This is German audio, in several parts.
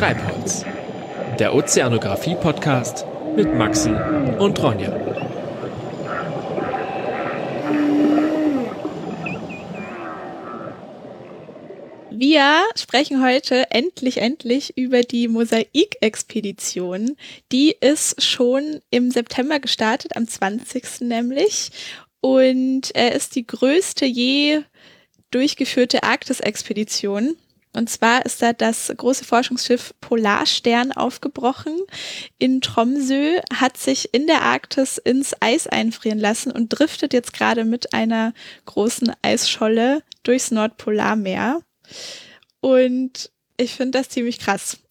Treibholz, der Ozeanographie-Podcast mit Maxi und Ronja. Wir sprechen heute endlich, endlich über die Mosaik-Expedition. Die ist schon im September gestartet, am 20. nämlich. Und er ist die größte je durchgeführte Arktis-Expedition. Und zwar ist da das große Forschungsschiff Polarstern aufgebrochen in Tromsø, hat sich in der Arktis ins Eis einfrieren lassen und driftet jetzt gerade mit einer großen Eisscholle durchs Nordpolarmeer. Und ich finde das ziemlich krass.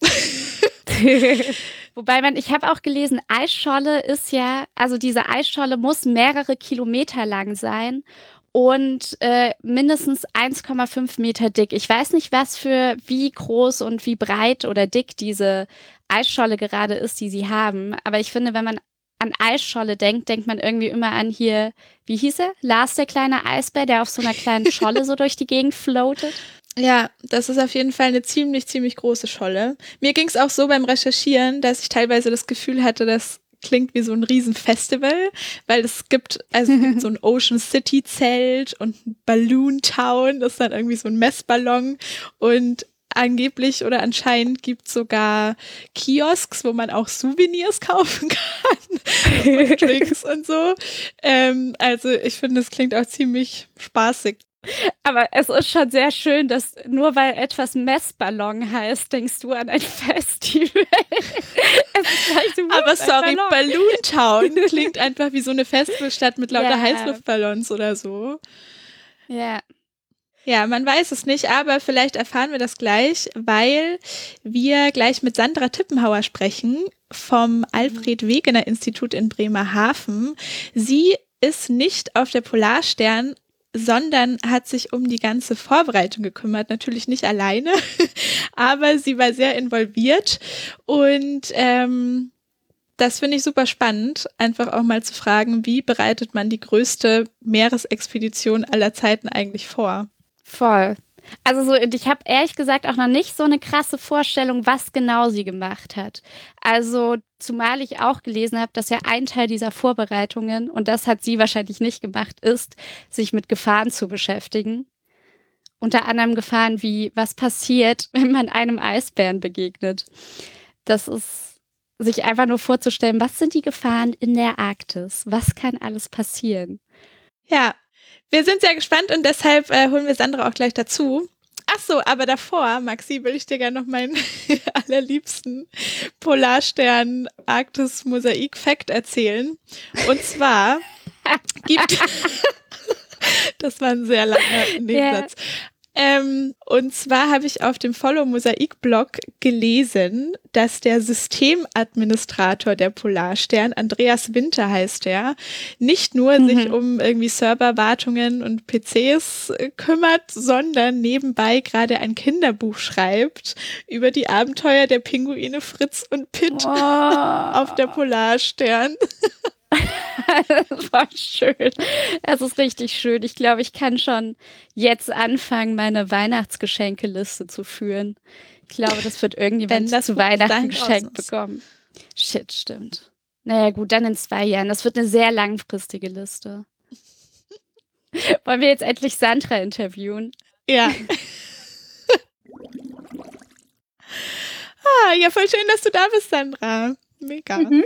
Wobei man, ich habe auch gelesen, Eisscholle ist ja, also diese Eisscholle muss mehrere Kilometer lang sein und äh, mindestens 1,5 Meter dick. Ich weiß nicht, was für wie groß und wie breit oder dick diese Eisscholle gerade ist, die sie haben. Aber ich finde, wenn man an Eisscholle denkt, denkt man irgendwie immer an hier, wie hieß er? Lars, der kleine Eisbär, der auf so einer kleinen Scholle so durch die Gegend floatet. Ja, das ist auf jeden Fall eine ziemlich, ziemlich große Scholle. Mir ging es auch so beim Recherchieren, dass ich teilweise das Gefühl hatte, das klingt wie so ein Riesenfestival, weil es gibt also so ein Ocean City Zelt und ein Balloon Town, das ist dann irgendwie so ein Messballon und angeblich oder anscheinend gibt es sogar Kiosks, wo man auch Souvenirs kaufen kann und Drinks und so. Ähm, also ich finde, es klingt auch ziemlich spaßig. Aber es ist schon sehr schön, dass nur weil etwas Messballon heißt, denkst du an ein Festival. Aber sorry. Balloon Town klingt einfach wie so eine Festivalstadt mit lauter yeah. Heißluftballons oder so. Ja. Ja, man weiß es nicht, aber vielleicht erfahren wir das gleich, weil wir gleich mit Sandra Tippenhauer sprechen vom Alfred Wegener Institut in Bremerhaven. Sie ist nicht auf der Polarstern sondern hat sich um die ganze Vorbereitung gekümmert. Natürlich nicht alleine, aber sie war sehr involviert und ähm, das finde ich super spannend, einfach auch mal zu fragen, wie bereitet man die größte Meeresexpedition aller Zeiten eigentlich vor? Voll. Also so, ich habe ehrlich gesagt auch noch nicht so eine krasse Vorstellung, was genau sie gemacht hat. Also zumal ich auch gelesen habe, dass ja ein Teil dieser Vorbereitungen, und das hat sie wahrscheinlich nicht gemacht, ist, sich mit Gefahren zu beschäftigen. Unter anderem Gefahren wie, was passiert, wenn man einem Eisbären begegnet. Das ist sich einfach nur vorzustellen, was sind die Gefahren in der Arktis? Was kann alles passieren? Ja, wir sind sehr gespannt und deshalb äh, holen wir Sandra auch gleich dazu. Ach so, aber davor, Maxi, will ich dir gerne noch meinen allerliebsten Polarstern Arktis Mosaik Fact erzählen. Und zwar gibt das war ein sehr langer Nebensatz. Ähm, und zwar habe ich auf dem Follow Mosaik Blog gelesen, dass der Systemadministrator der Polarstern, Andreas Winter heißt er, nicht nur mhm. sich um irgendwie Serverwartungen und PCs kümmert, sondern nebenbei gerade ein Kinderbuch schreibt über die Abenteuer der Pinguine Fritz und Pitt oh. auf der Polarstern. das war schön. Es ist richtig schön. Ich glaube, ich kann schon jetzt anfangen, meine Weihnachtsgeschenkeliste zu führen. Ich glaube, das wird irgendjemand das zu Weihnachten geschenkt bekommen. Shit, stimmt. Naja, gut, dann in zwei Jahren. Das wird eine sehr langfristige Liste. Wollen wir jetzt endlich Sandra interviewen? Ja. ah, ja, voll schön, dass du da bist, Sandra. Mega. Mhm.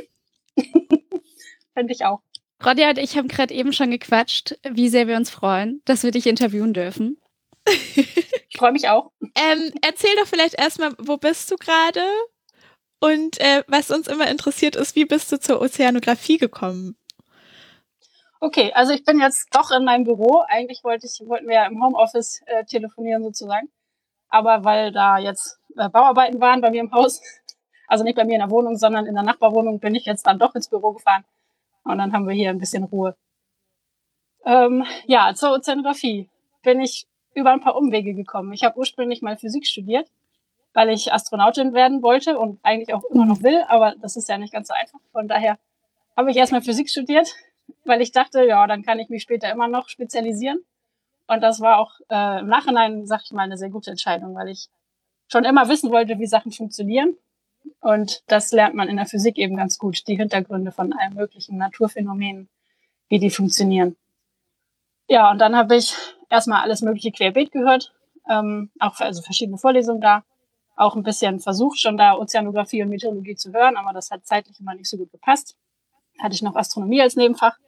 Fände ich auch. Rodja und ich haben gerade eben schon gequatscht, wie sehr wir uns freuen, dass wir dich interviewen dürfen. ich freue mich auch. Ähm, erzähl doch vielleicht erstmal, wo bist du gerade? Und äh, was uns immer interessiert ist, wie bist du zur Ozeanographie gekommen? Okay, also ich bin jetzt doch in meinem Büro. Eigentlich wollte ich, wollten wir ja im Homeoffice äh, telefonieren sozusagen. Aber weil da jetzt äh, Bauarbeiten waren bei mir im Haus, also nicht bei mir in der Wohnung, sondern in der Nachbarwohnung, bin ich jetzt dann doch ins Büro gefahren und dann haben wir hier ein bisschen Ruhe. Ähm, ja, zur Ozeanographie bin ich über ein paar Umwege gekommen. Ich habe ursprünglich mal Physik studiert, weil ich Astronautin werden wollte und eigentlich auch immer noch will, aber das ist ja nicht ganz so einfach. Von daher habe ich erstmal Physik studiert, weil ich dachte, ja, dann kann ich mich später immer noch spezialisieren. Und das war auch äh, im Nachhinein, sag ich mal, eine sehr gute Entscheidung, weil ich schon immer wissen wollte, wie Sachen funktionieren. Und das lernt man in der Physik eben ganz gut, die Hintergründe von allen möglichen Naturphänomenen, wie die funktionieren. Ja, und dann habe ich erstmal alles mögliche querbeet gehört, ähm, auch also verschiedene Vorlesungen da, auch ein bisschen versucht, schon da Ozeanographie und Meteorologie zu hören, aber das hat zeitlich immer nicht so gut gepasst. Hatte ich noch Astronomie als Nebenfach.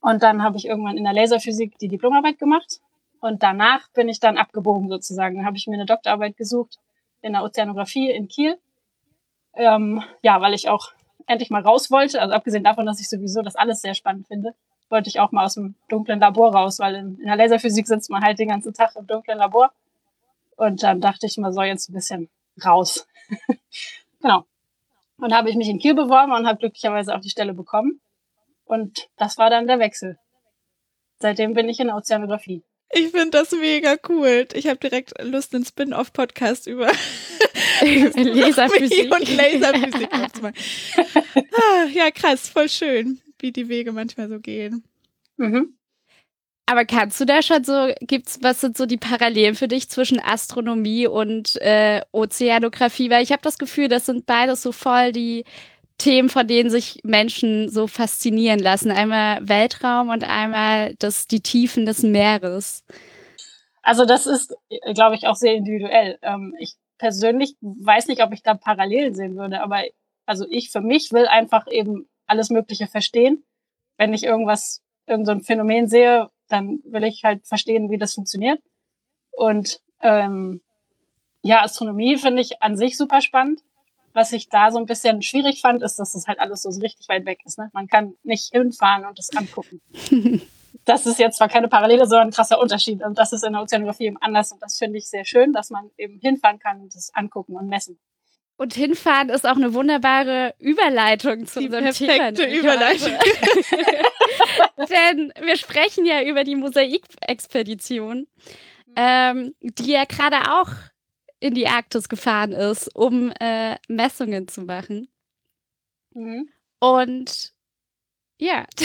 Und dann habe ich irgendwann in der Laserphysik die Diplomarbeit gemacht. Und danach bin ich dann abgebogen sozusagen. Dann habe ich mir eine Doktorarbeit gesucht in der Ozeanographie in Kiel. Ähm, ja, weil ich auch endlich mal raus wollte. Also abgesehen davon, dass ich sowieso das alles sehr spannend finde, wollte ich auch mal aus dem dunklen Labor raus, weil in, in der Laserphysik sitzt man halt den ganzen Tag im dunklen Labor. Und dann dachte ich, man soll jetzt ein bisschen raus. genau. Und habe ich mich in Kiel beworben und habe glücklicherweise auch die Stelle bekommen. Und das war dann der Wechsel. Seitdem bin ich in der Ozeanographie. Ich finde das mega cool. Ich habe direkt Lust, einen Spin-off-Podcast über Laserphysik und Laserphysik aufzumachen. ah, ja, krass, voll schön, wie die Wege manchmal so gehen. Mhm. Aber kannst du da schon so, gibt's, was sind so die Parallelen für dich zwischen Astronomie und äh, Ozeanographie? Weil ich habe das Gefühl, das sind beides so voll die Themen, von denen sich Menschen so faszinieren lassen. Einmal Weltraum und einmal das, die Tiefen des Meeres. Also das ist, glaube ich, auch sehr individuell. Ähm, ich persönlich weiß nicht, ob ich da Parallelen sehen würde, aber also ich für mich will einfach eben alles Mögliche verstehen. Wenn ich irgendwas, irgendein Phänomen sehe, dann will ich halt verstehen, wie das funktioniert. Und ähm, ja, Astronomie finde ich an sich super spannend. Was ich da so ein bisschen schwierig fand, ist, dass das halt alles so richtig weit weg ist. Ne? Man kann nicht hinfahren und das angucken. das ist jetzt zwar keine Parallele, sondern ein krasser Unterschied. Und das ist in der Ozeanographie eben anders. Und das finde ich sehr schön, dass man eben hinfahren kann und das angucken und messen. Und hinfahren ist auch eine wunderbare Überleitung zu Die unserem perfekte Thema. Überleitung. Denn wir sprechen ja über die Mosaikexpedition, ähm, die ja gerade auch in die Arktis gefahren ist, um äh, Messungen zu machen. Mhm. Und ja,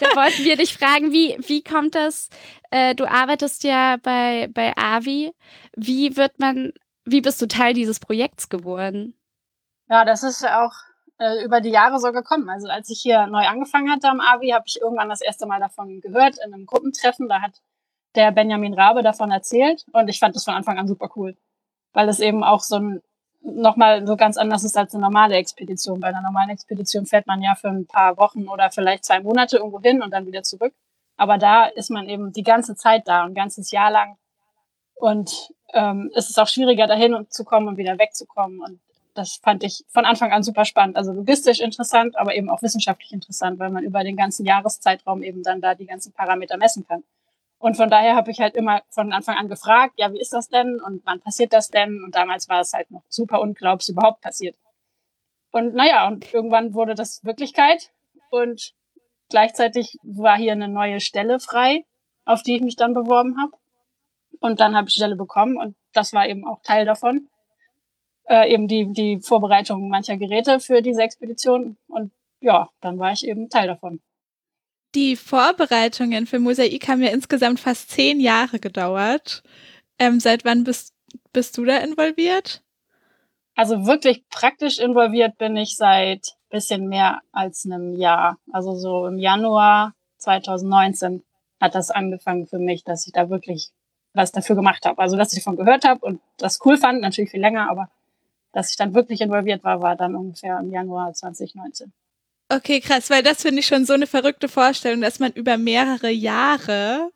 da wollten wir dich fragen, wie, wie kommt das? Äh, du arbeitest ja bei, bei AVI. Wie wird man, wie bist du Teil dieses Projekts geworden? Ja, das ist ja auch äh, über die Jahre so gekommen. Also als ich hier neu angefangen hatte am AVI, habe ich irgendwann das erste Mal davon gehört in einem Gruppentreffen. Da hat der Benjamin Rabe davon erzählt und ich fand das von Anfang an super cool, weil es eben auch so ein nochmal so ganz anders ist als eine normale Expedition. Bei einer normalen Expedition fährt man ja für ein paar Wochen oder vielleicht zwei Monate irgendwo hin und dann wieder zurück. Aber da ist man eben die ganze Zeit da, ein ganzes Jahr lang. Und ähm, es ist auch schwieriger, dahin zu kommen und wieder wegzukommen. Und das fand ich von Anfang an super spannend. Also logistisch interessant, aber eben auch wissenschaftlich interessant, weil man über den ganzen Jahreszeitraum eben dann da die ganzen Parameter messen kann. Und von daher habe ich halt immer von Anfang an gefragt, ja, wie ist das denn und wann passiert das denn? Und damals war es halt noch super es überhaupt passiert. Und naja, und irgendwann wurde das Wirklichkeit und gleichzeitig war hier eine neue Stelle frei, auf die ich mich dann beworben habe. Und dann habe ich die Stelle bekommen und das war eben auch Teil davon. Äh, eben die, die Vorbereitung mancher Geräte für diese Expedition. Und ja, dann war ich eben Teil davon. Die Vorbereitungen für Mosaik haben ja insgesamt fast zehn Jahre gedauert. Ähm, seit wann bist, bist du da involviert? Also wirklich praktisch involviert bin ich seit bisschen mehr als einem Jahr. Also so im Januar 2019 hat das angefangen für mich, dass ich da wirklich was dafür gemacht habe. Also dass ich davon gehört habe und das cool fand, natürlich viel länger, aber dass ich dann wirklich involviert war, war dann ungefähr im Januar 2019. Okay, krass, weil das finde ich schon so eine verrückte Vorstellung, dass man über mehrere Jahre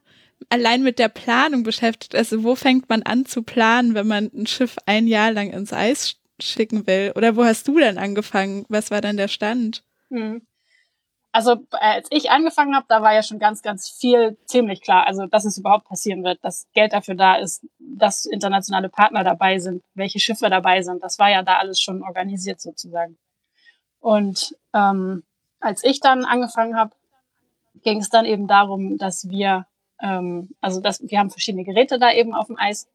allein mit der Planung beschäftigt ist. Also wo fängt man an zu planen, wenn man ein Schiff ein Jahr lang ins Eis schicken will? Oder wo hast du denn angefangen? Was war dann der Stand? Hm. Also äh, als ich angefangen habe, da war ja schon ganz, ganz viel ziemlich klar. Also dass es überhaupt passieren wird, dass Geld dafür da ist, dass internationale Partner dabei sind, welche Schiffe dabei sind. Das war ja da alles schon organisiert sozusagen. Und ähm, als ich dann angefangen habe, ging es dann eben darum, dass wir, ähm, also dass wir haben verschiedene Geräte da eben auf dem Eis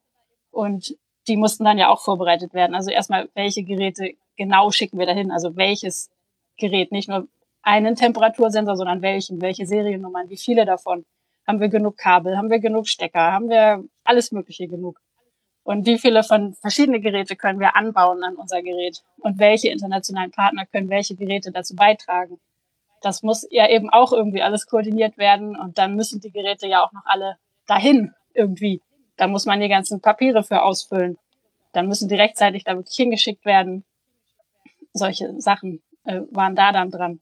und die mussten dann ja auch vorbereitet werden. Also erstmal, welche Geräte genau schicken wir dahin? Also welches Gerät, nicht nur einen Temperatursensor, sondern welchen, welche Seriennummern, wie viele davon? Haben wir genug Kabel? Haben wir genug Stecker? Haben wir alles Mögliche genug? Und wie viele von verschiedenen Geräte können wir anbauen an unser Gerät? Und welche internationalen Partner können welche Geräte dazu beitragen? Das muss ja eben auch irgendwie alles koordiniert werden. Und dann müssen die Geräte ja auch noch alle dahin irgendwie. Da muss man die ganzen Papiere für ausfüllen. Dann müssen die rechtzeitig da wirklich hingeschickt werden. Solche Sachen äh, waren da dann dran.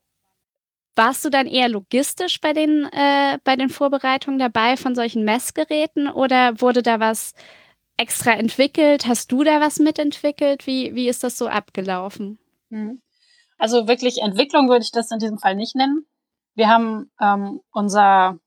Warst du dann eher logistisch bei den, äh, bei den Vorbereitungen dabei von solchen Messgeräten oder wurde da was extra entwickelt? Hast du da was mitentwickelt? Wie, wie ist das so abgelaufen? Mhm. Also wirklich Entwicklung würde ich das in diesem Fall nicht nennen. Wir haben ähm, unser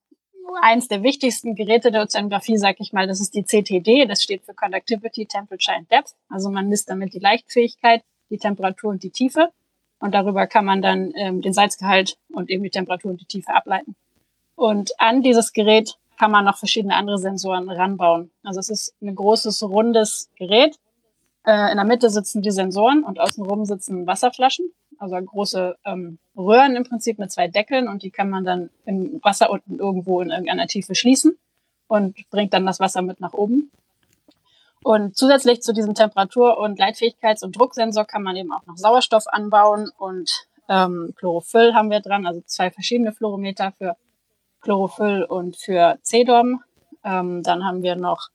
eins der wichtigsten Geräte der Ozeanografie, sag ich mal, das ist die CTD, das steht für Conductivity, Temperature and Depth. Also man misst damit die Leichtfähigkeit, die Temperatur und die Tiefe. Und darüber kann man dann ähm, den Salzgehalt und eben die Temperatur und die Tiefe ableiten. Und an dieses Gerät kann man noch verschiedene andere Sensoren ranbauen. Also es ist ein großes, rundes Gerät. Äh, in der Mitte sitzen die Sensoren und außenrum sitzen Wasserflaschen, also große ähm, Röhren im Prinzip mit zwei Deckeln und die kann man dann im Wasser unten irgendwo in irgendeiner Tiefe schließen und bringt dann das Wasser mit nach oben. Und zusätzlich zu diesem Temperatur- und Leitfähigkeits- und Drucksensor kann man eben auch noch Sauerstoff anbauen und ähm, Chlorophyll haben wir dran, also zwei verschiedene Fluorometer für Chlorophyll und für CDOM. Ähm, dann haben wir noch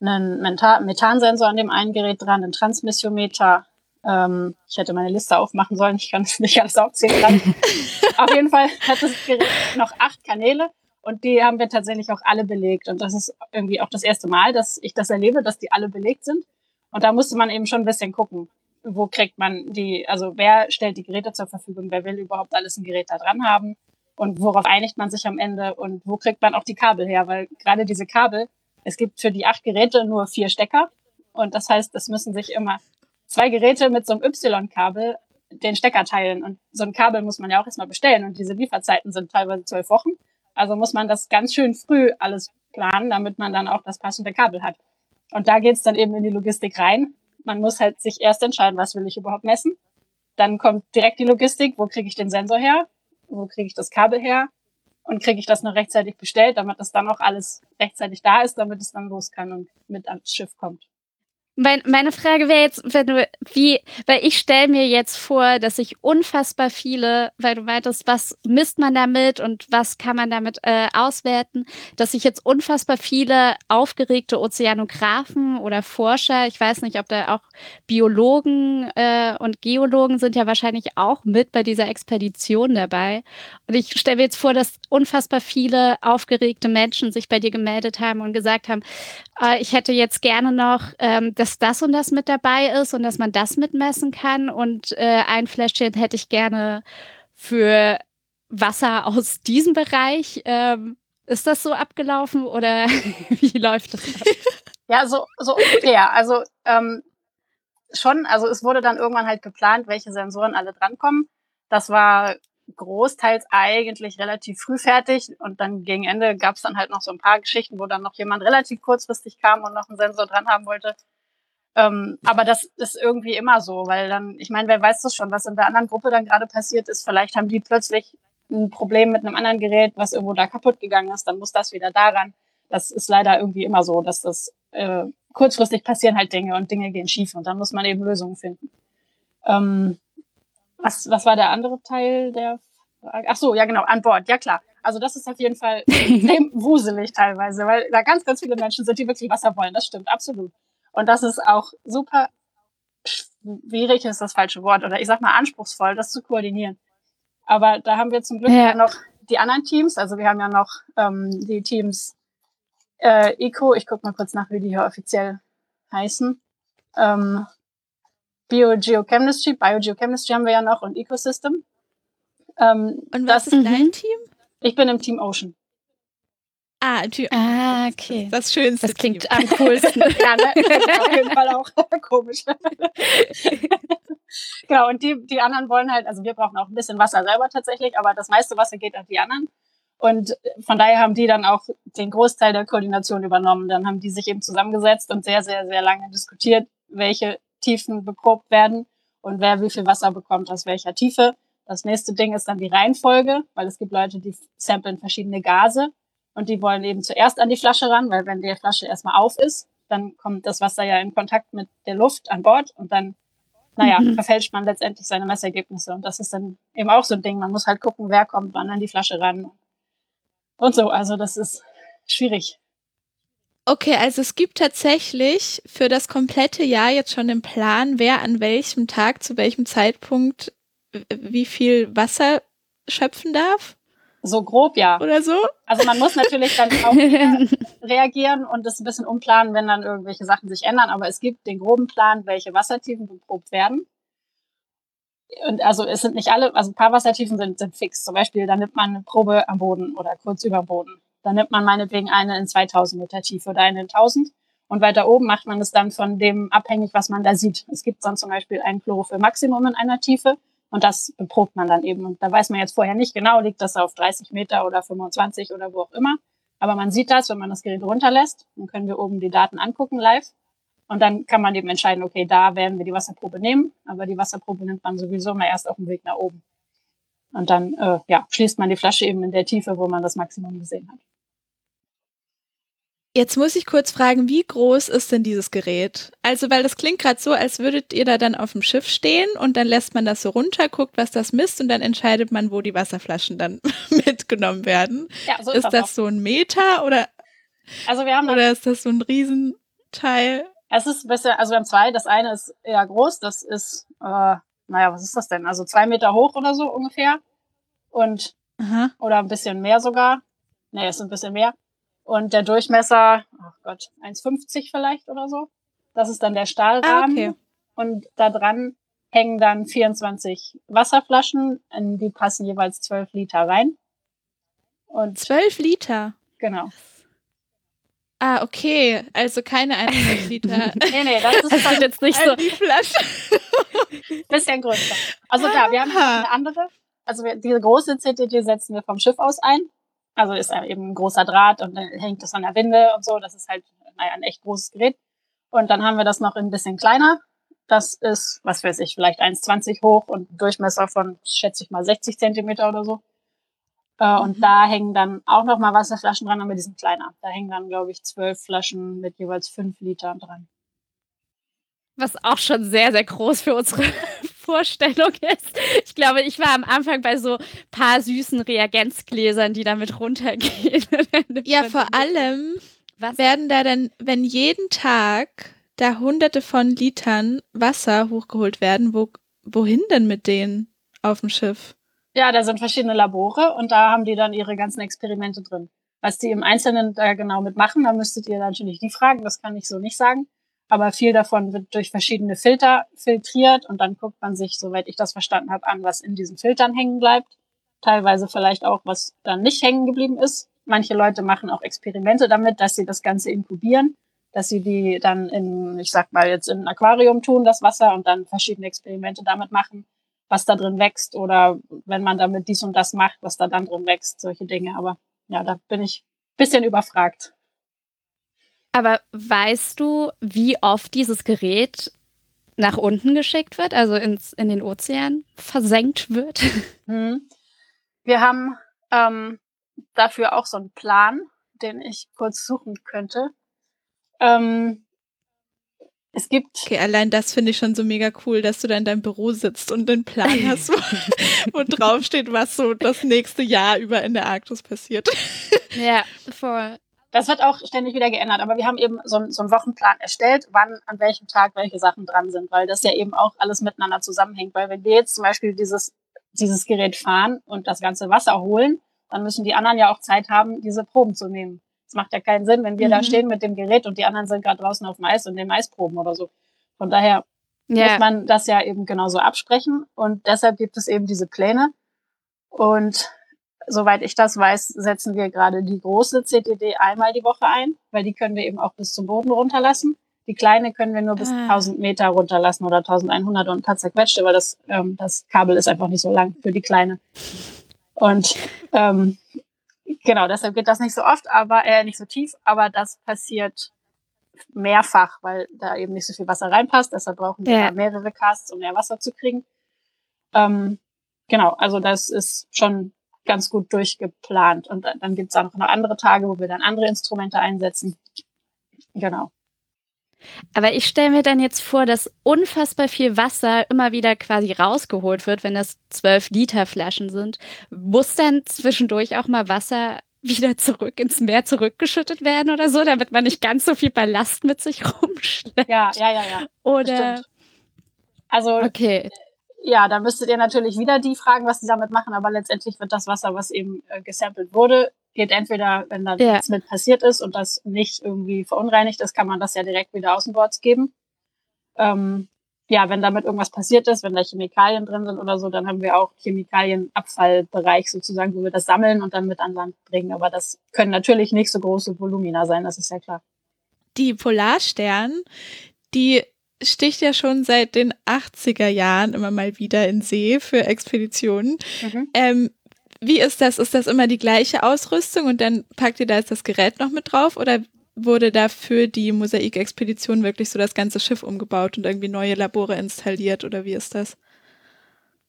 einen Methansensor an dem einen Gerät dran, einen Transmissiometer. Ähm, ich hätte meine Liste aufmachen sollen, ich kann es nicht alles aufzählen. Auf jeden Fall hat das Gerät noch acht Kanäle und die haben wir tatsächlich auch alle belegt. Und das ist irgendwie auch das erste Mal, dass ich das erlebe, dass die alle belegt sind. Und da musste man eben schon ein bisschen gucken, wo kriegt man die, also wer stellt die Geräte zur Verfügung, wer will überhaupt alles ein Gerät da dran haben und worauf einigt man sich am Ende und wo kriegt man auch die Kabel her, weil gerade diese Kabel, es gibt für die acht Geräte nur vier Stecker und das heißt, es müssen sich immer zwei Geräte mit so einem Y-Kabel den Stecker teilen und so ein Kabel muss man ja auch erstmal bestellen und diese Lieferzeiten sind teilweise zwölf Wochen, also muss man das ganz schön früh alles planen, damit man dann auch das passende Kabel hat. Und da geht's dann eben in die Logistik rein. Man muss halt sich erst entscheiden, was will ich überhaupt messen. Dann kommt direkt die Logistik, wo kriege ich den Sensor her? Wo kriege ich das Kabel her und kriege ich das noch rechtzeitig bestellt, damit das dann auch alles rechtzeitig da ist, damit es dann los kann und mit ans Schiff kommt. Mein, meine Frage wäre jetzt, wenn du, wie, weil ich stelle mir jetzt vor, dass ich unfassbar viele, weil du meintest, was misst man damit und was kann man damit äh, auswerten, dass ich jetzt unfassbar viele aufgeregte Ozeanographen oder Forscher, ich weiß nicht, ob da auch Biologen äh, und Geologen sind ja wahrscheinlich auch mit bei dieser Expedition dabei. Und ich stelle mir jetzt vor, dass unfassbar viele aufgeregte Menschen sich bei dir gemeldet haben und gesagt haben, äh, ich hätte jetzt gerne noch ähm, dass das und das mit dabei ist und dass man das mitmessen kann. Und äh, ein Fläschchen hätte ich gerne für Wasser aus diesem Bereich. Ähm, ist das so abgelaufen oder wie läuft das? Ja, so, so ungefähr. Also ähm, schon, also es wurde dann irgendwann halt geplant, welche Sensoren alle drankommen. Das war großteils eigentlich relativ früh fertig und dann gegen Ende gab es dann halt noch so ein paar Geschichten, wo dann noch jemand relativ kurzfristig kam und noch einen Sensor dran haben wollte. Ähm, aber das ist irgendwie immer so, weil dann, ich meine, wer weiß das schon, was in der anderen Gruppe dann gerade passiert ist. Vielleicht haben die plötzlich ein Problem mit einem anderen Gerät, was irgendwo da kaputt gegangen ist, dann muss das wieder daran. Das ist leider irgendwie immer so, dass das äh, kurzfristig passieren halt Dinge und Dinge gehen schief und dann muss man eben Lösungen finden. Ähm, was, was war der andere Teil der Frage? Ach so, ja genau, an Bord, ja klar. Also das ist auf jeden Fall wuselig teilweise, weil da ganz, ganz viele Menschen sind, die wirklich Wasser wollen. Das stimmt, absolut. Und das ist auch super schwierig, ist das falsche Wort, oder ich sag mal anspruchsvoll, das zu koordinieren. Aber da haben wir zum Glück ja. noch die anderen Teams. Also wir haben ja noch ähm, die Teams äh, Eco, ich guck mal kurz nach, wie die hier offiziell heißen. Ähm, Biogeochemistry, Biogeochemistry haben wir ja noch und Ecosystem. Ähm, und was das, ist dein Team? Ich bin im Team Ocean. Ah, Tür. Ah, okay. Das Schönste. Das klingt Team. am coolsten. ja, ne? Auf jeden Fall auch komisch. genau, und die, die anderen wollen halt, also wir brauchen auch ein bisschen Wasser selber tatsächlich, aber das meiste Wasser geht an die anderen. Und von daher haben die dann auch den Großteil der Koordination übernommen. Dann haben die sich eben zusammengesetzt und sehr, sehr, sehr lange diskutiert, welche Tiefen beprobt werden und wer wie viel Wasser bekommt aus welcher Tiefe. Das nächste Ding ist dann die Reihenfolge, weil es gibt Leute, die samplen verschiedene Gase und die wollen eben zuerst an die Flasche ran, weil wenn die Flasche erstmal auf ist, dann kommt das Wasser ja in Kontakt mit der Luft an Bord und dann, naja, mhm. verfälscht man letztendlich seine Messergebnisse. Und das ist dann eben auch so ein Ding. Man muss halt gucken, wer kommt wann an die Flasche ran. Und so, also das ist schwierig. Okay, also es gibt tatsächlich für das komplette Jahr jetzt schon den Plan, wer an welchem Tag, zu welchem Zeitpunkt wie viel Wasser schöpfen darf? So grob, ja. Oder so? Also man muss natürlich dann auch reagieren und das ein bisschen umplanen, wenn dann irgendwelche Sachen sich ändern. Aber es gibt den groben Plan, welche Wassertiefen beprobt werden. Und also es sind nicht alle, also ein paar Wassertiefen sind, sind fix. Zum Beispiel, da nimmt man eine Probe am Boden oder kurz über dem Boden. Dann nimmt man meinetwegen eine in 2000 Meter Tiefe oder eine in 1000. Und weiter oben macht man es dann von dem abhängig, was man da sieht. Es gibt dann zum Beispiel ein Chlorophyll-Maximum in einer Tiefe und das beprobt man dann eben. Und da weiß man jetzt vorher nicht genau, liegt das auf 30 Meter oder 25 oder wo auch immer. Aber man sieht das, wenn man das Gerät runterlässt. Dann können wir oben die Daten angucken live. Und dann kann man eben entscheiden, okay, da werden wir die Wasserprobe nehmen. Aber die Wasserprobe nimmt man sowieso mal erst auf dem Weg nach oben. Und dann äh, ja, schließt man die Flasche eben in der Tiefe, wo man das Maximum gesehen hat. Jetzt muss ich kurz fragen, wie groß ist denn dieses Gerät? Also, weil das klingt gerade so, als würdet ihr da dann auf dem Schiff stehen und dann lässt man das so runter, guckt, was das misst und dann entscheidet man, wo die Wasserflaschen dann mitgenommen werden. Ja, so ist, ist das, das so ein Meter oder? Also wir haben oder ist das so ein Riesenteil? Es ist bisschen, also wir haben zwei. Das eine ist eher groß, das ist, äh, naja, was ist das denn? Also zwei Meter hoch oder so ungefähr und Aha. oder ein bisschen mehr sogar. Nee, es ist ein bisschen mehr. Und der Durchmesser, oh Gott, 1,50 vielleicht oder so. Das ist dann der Stahlrahmen. Ah, okay. Und da dran hängen dann 24 Wasserflaschen, in die passen jeweils 12 Liter rein. Und 12 Liter? Genau. Ah, okay. Also keine 100 Liter. nee, nee, das ist halt jetzt nicht so. Die Flasche. Bisschen größer. Also klar, wir haben eine andere. Also wir, diese große CTD setzen wir vom Schiff aus ein. Also ist eben ein großer Draht und dann hängt das an der Winde und so. Das ist halt naja, ein echt großes Gerät. Und dann haben wir das noch ein bisschen kleiner. Das ist, was weiß ich, vielleicht 1,20 hoch und Durchmesser von, schätze ich mal, 60 Zentimeter oder so. Äh, und mhm. da hängen dann auch noch mal Wasserflaschen dran, aber die sind kleiner. Da hängen dann, glaube ich, zwölf Flaschen mit jeweils fünf Litern dran. Was auch schon sehr, sehr groß für unsere Vorstellung ist. Ich glaube, ich war am Anfang bei so paar süßen Reagenzgläsern, die damit runtergehen. ja, vor allem Was? werden da dann, wenn jeden Tag da hunderte von Litern Wasser hochgeholt werden, wo, wohin denn mit denen auf dem Schiff? Ja, da sind verschiedene Labore und da haben die dann ihre ganzen Experimente drin. Was die im Einzelnen da genau mitmachen, da müsstet ihr natürlich die fragen, das kann ich so nicht sagen aber viel davon wird durch verschiedene Filter filtriert und dann guckt man sich, soweit ich das verstanden habe, an, was in diesen Filtern hängen bleibt. Teilweise vielleicht auch, was dann nicht hängen geblieben ist. Manche Leute machen auch Experimente damit, dass sie das Ganze inkubieren, dass sie die dann in, ich sag mal jetzt in ein Aquarium tun, das Wasser, und dann verschiedene Experimente damit machen, was da drin wächst oder wenn man damit dies und das macht, was da dann drin wächst, solche Dinge. Aber ja, da bin ich bisschen überfragt. Aber weißt du, wie oft dieses Gerät nach unten geschickt wird, also ins, in den Ozean versenkt wird? Hm. Wir haben ähm, dafür auch so einen Plan, den ich kurz suchen könnte. Ähm, es gibt. Okay, allein das finde ich schon so mega cool, dass du da in deinem Büro sitzt und einen Plan hast, wo, wo drauf steht, was so das nächste Jahr über in der Arktis passiert. Ja, voll. Das wird auch ständig wieder geändert, aber wir haben eben so, so einen Wochenplan erstellt, wann, an welchem Tag welche Sachen dran sind, weil das ja eben auch alles miteinander zusammenhängt. Weil wenn wir jetzt zum Beispiel dieses, dieses Gerät fahren und das ganze Wasser holen, dann müssen die anderen ja auch Zeit haben, diese Proben zu nehmen. Es macht ja keinen Sinn, wenn wir mhm. da stehen mit dem Gerät und die anderen sind gerade draußen auf dem Eis und nehmen Eisproben oder so. Von daher yeah. muss man das ja eben genauso absprechen und deshalb gibt es eben diese Pläne. Und soweit ich das weiß, setzen wir gerade die große CTD einmal die Woche ein, weil die können wir eben auch bis zum Boden runterlassen. Die kleine können wir nur bis ah. 1000 Meter runterlassen oder 1100 und ein paar zerquetschte, weil das, ähm, das Kabel ist einfach nicht so lang für die kleine. Und ähm, genau, deshalb geht das nicht so oft, aber äh, nicht so tief, aber das passiert mehrfach, weil da eben nicht so viel Wasser reinpasst. Deshalb brauchen wir ja. mehrere Casts, um mehr Wasser zu kriegen. Ähm, genau, also das ist schon ganz gut durchgeplant. Und dann gibt's auch noch andere Tage, wo wir dann andere Instrumente einsetzen. Genau. Aber ich stelle mir dann jetzt vor, dass unfassbar viel Wasser immer wieder quasi rausgeholt wird, wenn das 12 Liter Flaschen sind. Muss dann zwischendurch auch mal Wasser wieder zurück ins Meer zurückgeschüttet werden oder so, damit man nicht ganz so viel Ballast mit sich rumschleppt? Ja, ja, ja, ja. Oder? Also, okay. Ja, da müsstet ihr natürlich wieder die fragen, was sie damit machen, aber letztendlich wird das Wasser, was eben äh, gesampelt wurde, geht entweder, wenn da Ja. nichts mit passiert ist und das nicht irgendwie verunreinigt ist, kann man das ja direkt wieder außenbords geben. Ähm, ja, wenn damit irgendwas passiert ist, wenn da Chemikalien drin sind oder so, dann haben wir auch Chemikalienabfallbereich sozusagen, wo wir das sammeln und dann mit an Land bringen. Aber das können natürlich nicht so große Volumina sein, das ist ja klar. Die Polarstern, die sticht ja schon seit den 80er Jahren immer mal wieder in See für Expeditionen. Mhm. Ähm, wie ist das? Ist das immer die gleiche Ausrüstung und dann packt ihr da jetzt das Gerät noch mit drauf oder wurde da für die Mosaikexpedition wirklich so das ganze Schiff umgebaut und irgendwie neue Labore installiert oder wie ist das?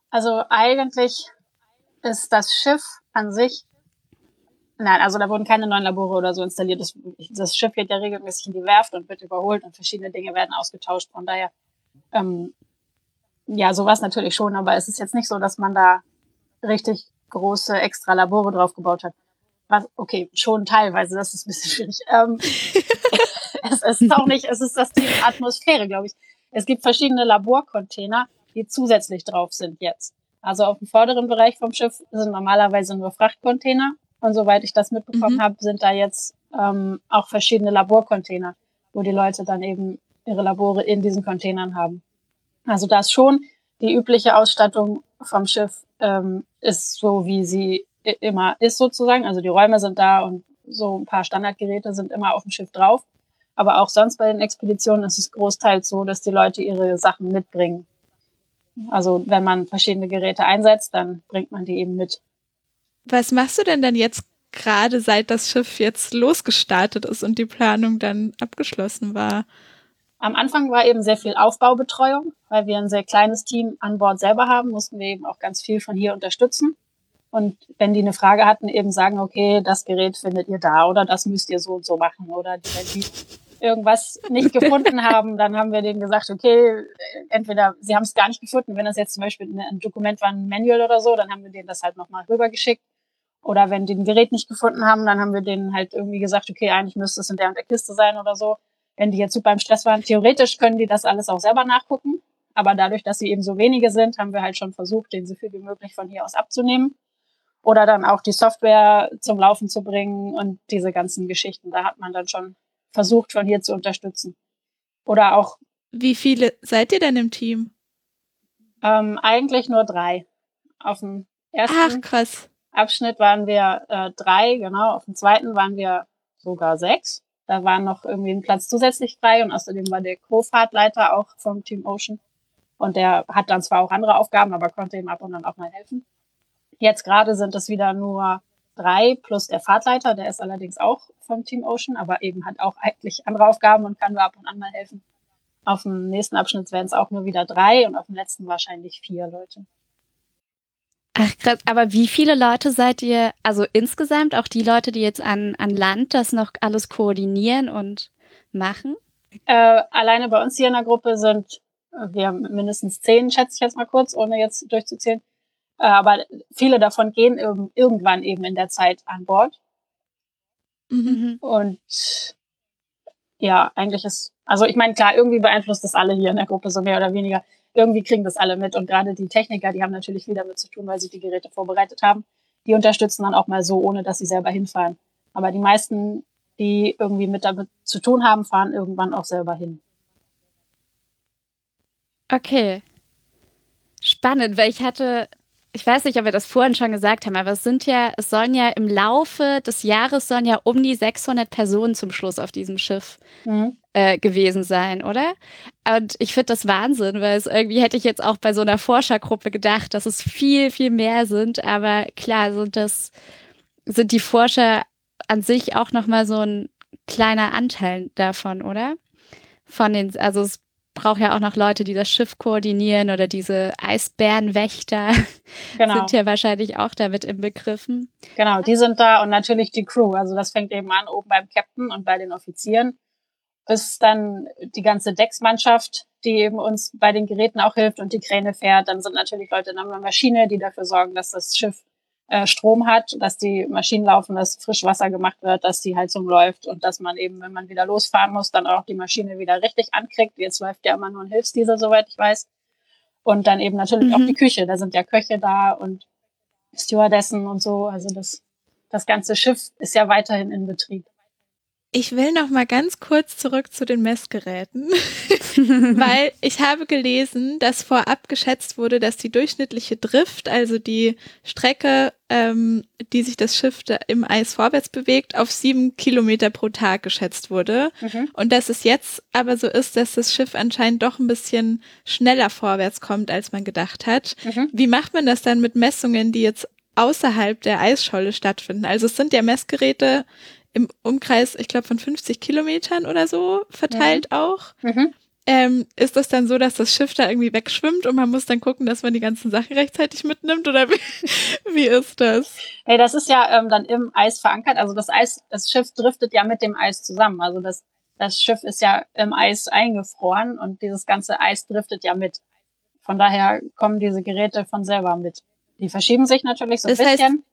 Also eigentlich ist das Schiff an sich, nein, also da wurden keine neuen Labore oder so installiert. Das, das Schiff geht ja regelmäßig in die Werft und wird überholt und verschiedene Dinge werden ausgetauscht. Von daher, ähm, ja, sowas natürlich schon, aber es ist jetzt nicht so, dass man da richtig große extra Labore drauf gebaut hat. Was, okay, schon teilweise, das ist ein bisschen schwierig. Ähm, es, es ist auch nicht, es ist das Thema Atmosphäre, glaube ich. Es gibt verschiedene Laborcontainer, die zusätzlich drauf sind jetzt. Also auf dem vorderen Bereich vom Schiff sind normalerweise nur Frachtcontainer. Und soweit ich das mitbekommen Mhm. habe, sind da jetzt ähm, auch verschiedene Laborcontainer, wo die Leute dann eben ihre Labore in diesen Containern haben. Also da ist schon die übliche Ausstattung vom Schiff ähm, ist so, wie sie immer ist sozusagen. Also die Räume sind da und so ein paar Standardgeräte sind immer auf dem Schiff drauf. Aber auch sonst bei den Expeditionen ist es großteils so, dass die Leute ihre Sachen mitbringen. Also wenn man verschiedene Geräte einsetzt, dann bringt man die eben mit. Was machst du denn dann jetzt gerade seit das Schiff jetzt losgestartet ist und die Planung dann abgeschlossen war? Am Anfang war eben sehr viel Aufbaubetreuung, weil wir ein sehr kleines Team an Bord selber haben, mussten wir eben auch ganz viel von hier unterstützen. Und wenn die eine Frage hatten, eben sagen, okay, das Gerät findet ihr da oder das müsst ihr so und so machen. Oder wenn die irgendwas nicht gefunden haben, dann haben wir denen gesagt, okay, entweder sie haben es gar nicht gefunden, wenn das jetzt zum Beispiel ein Dokument war, ein Manual oder so, dann haben wir denen das halt nochmal rübergeschickt. Oder wenn die ein Gerät nicht gefunden haben, dann haben wir denen halt irgendwie gesagt, okay, eigentlich müsste es in der und der Kiste sein oder so. Wenn die jetzt super im Stress waren, theoretisch können die das alles auch selber nachgucken. Aber dadurch, dass sie eben so wenige sind, haben wir halt schon versucht, den so viel wie möglich von hier aus abzunehmen. Oder dann auch die Software zum Laufen zu bringen und diese ganzen Geschichten. Da hat man dann schon versucht, von hier zu unterstützen. Oder auch Wie viele seid ihr denn im Team? ähm, eigentlich nur drei. Auf dem ersten Ach, krass. Abschnitt waren wir äh, drei, genau. Auf dem zweiten waren wir sogar sechs. Da war noch irgendwie ein Platz zusätzlich frei und außerdem war der Co-Fahrtleiter auch vom Team Ocean. Und der hat dann zwar auch andere Aufgaben, aber konnte ihm ab und an auch mal helfen. Jetzt gerade sind es wieder nur drei plus der Fahrtleiter, der ist allerdings auch vom Team Ocean, aber eben hat auch eigentlich andere Aufgaben und kann nur ab und an mal helfen. Auf dem nächsten Abschnitt wären es auch nur wieder drei und auf dem letzten wahrscheinlich vier Leute. Ach krass, aber wie viele Leute seid ihr, also insgesamt auch die Leute, die jetzt an, an Land das noch alles koordinieren und machen? Äh, alleine bei uns hier in der Gruppe sind äh, wir haben mindestens zehn, schätze ich jetzt mal kurz, ohne jetzt durchzuzählen. Äh, aber viele davon gehen irg irgendwann eben in der Zeit an Bord. Mhm. Und ja, eigentlich ist, also ich meine, klar, irgendwie beeinflusst das alle hier in der Gruppe so mehr oder weniger. Irgendwie kriegen das alle mit. Und gerade die Techniker, die haben natürlich viel damit zu tun, weil sie die Geräte vorbereitet haben. Die unterstützen dann auch mal so, ohne dass sie selber hinfahren. Aber die meisten, die irgendwie mit damit zu tun haben, fahren irgendwann auch selber hin. Okay. Spannend, weil ich hatte, ich weiß nicht, ob wir das vorhin schon gesagt haben, aber es sind ja, es sollen ja im Laufe des Jahres sollen ja um die 600 Personen zum Schluss auf diesem Schiff Mhm. Äh, gewesen sein, oder? Und ich finde das Wahnsinn, weil es irgendwie hätte ich jetzt auch bei so einer Forschergruppe gedacht, dass es viel, viel mehr sind, aber klar sind das, sind die Forscher an sich auch nochmal so ein kleiner Anteil davon, oder? Von den, also es braucht ja auch noch Leute, die das Schiff koordinieren oder diese Eisbärenwächter Genau. sind ja wahrscheinlich auch damit im Begriffen. Genau, die sind da und natürlich die Crew. Also das fängt eben an oben beim Captain und bei den Offizieren. Bis dann die ganze Decksmannschaft, die eben uns bei den Geräten auch hilft und die Kräne fährt. Dann sind natürlich Leute in einer Maschine, die dafür sorgen, dass das Schiff äh, Strom hat, dass die Maschinen laufen, dass Frischwasser gemacht wird, dass die Heizung läuft und dass man eben, wenn man wieder losfahren muss, dann auch die Maschine wieder richtig ankriegt. Jetzt läuft ja immer nur ein Hilfsdiesel, soweit ich weiß. Und dann eben natürlich mhm. auch die Küche. Da sind ja Köche da und Stewardessen und so. Also das, das ganze Schiff ist ja weiterhin in Betrieb. Ich will noch mal ganz kurz zurück zu den Messgeräten, weil ich habe gelesen, dass vorab geschätzt wurde, dass die durchschnittliche Drift, also die Strecke, ähm, die sich das Schiff im Eis vorwärts bewegt, auf sieben Kilometer pro Tag geschätzt wurde. Mhm. Und dass es jetzt aber so ist, dass das Schiff anscheinend doch ein bisschen schneller vorwärts kommt, als man gedacht hat. Mhm. Wie macht man das dann mit Messungen, die jetzt außerhalb der Eisscholle stattfinden? Also es sind ja Messgeräte im Umkreis, ich glaube, von 50 Kilometern oder so verteilt mhm. auch. Mhm. Ähm, ist das dann so, dass das Schiff da irgendwie wegschwimmt und man muss dann gucken, dass man die ganzen Sachen rechtzeitig mitnimmt oder wie, wie ist das? Hey, das ist ja ähm, dann im Eis verankert. Also das Eis, das Schiff driftet ja mit dem Eis zusammen. Also das, das Schiff ist ja im Eis eingefroren und dieses ganze Eis driftet ja mit. Von daher kommen diese Geräte von selber mit. Die verschieben sich natürlich so ein das bisschen. Heißt,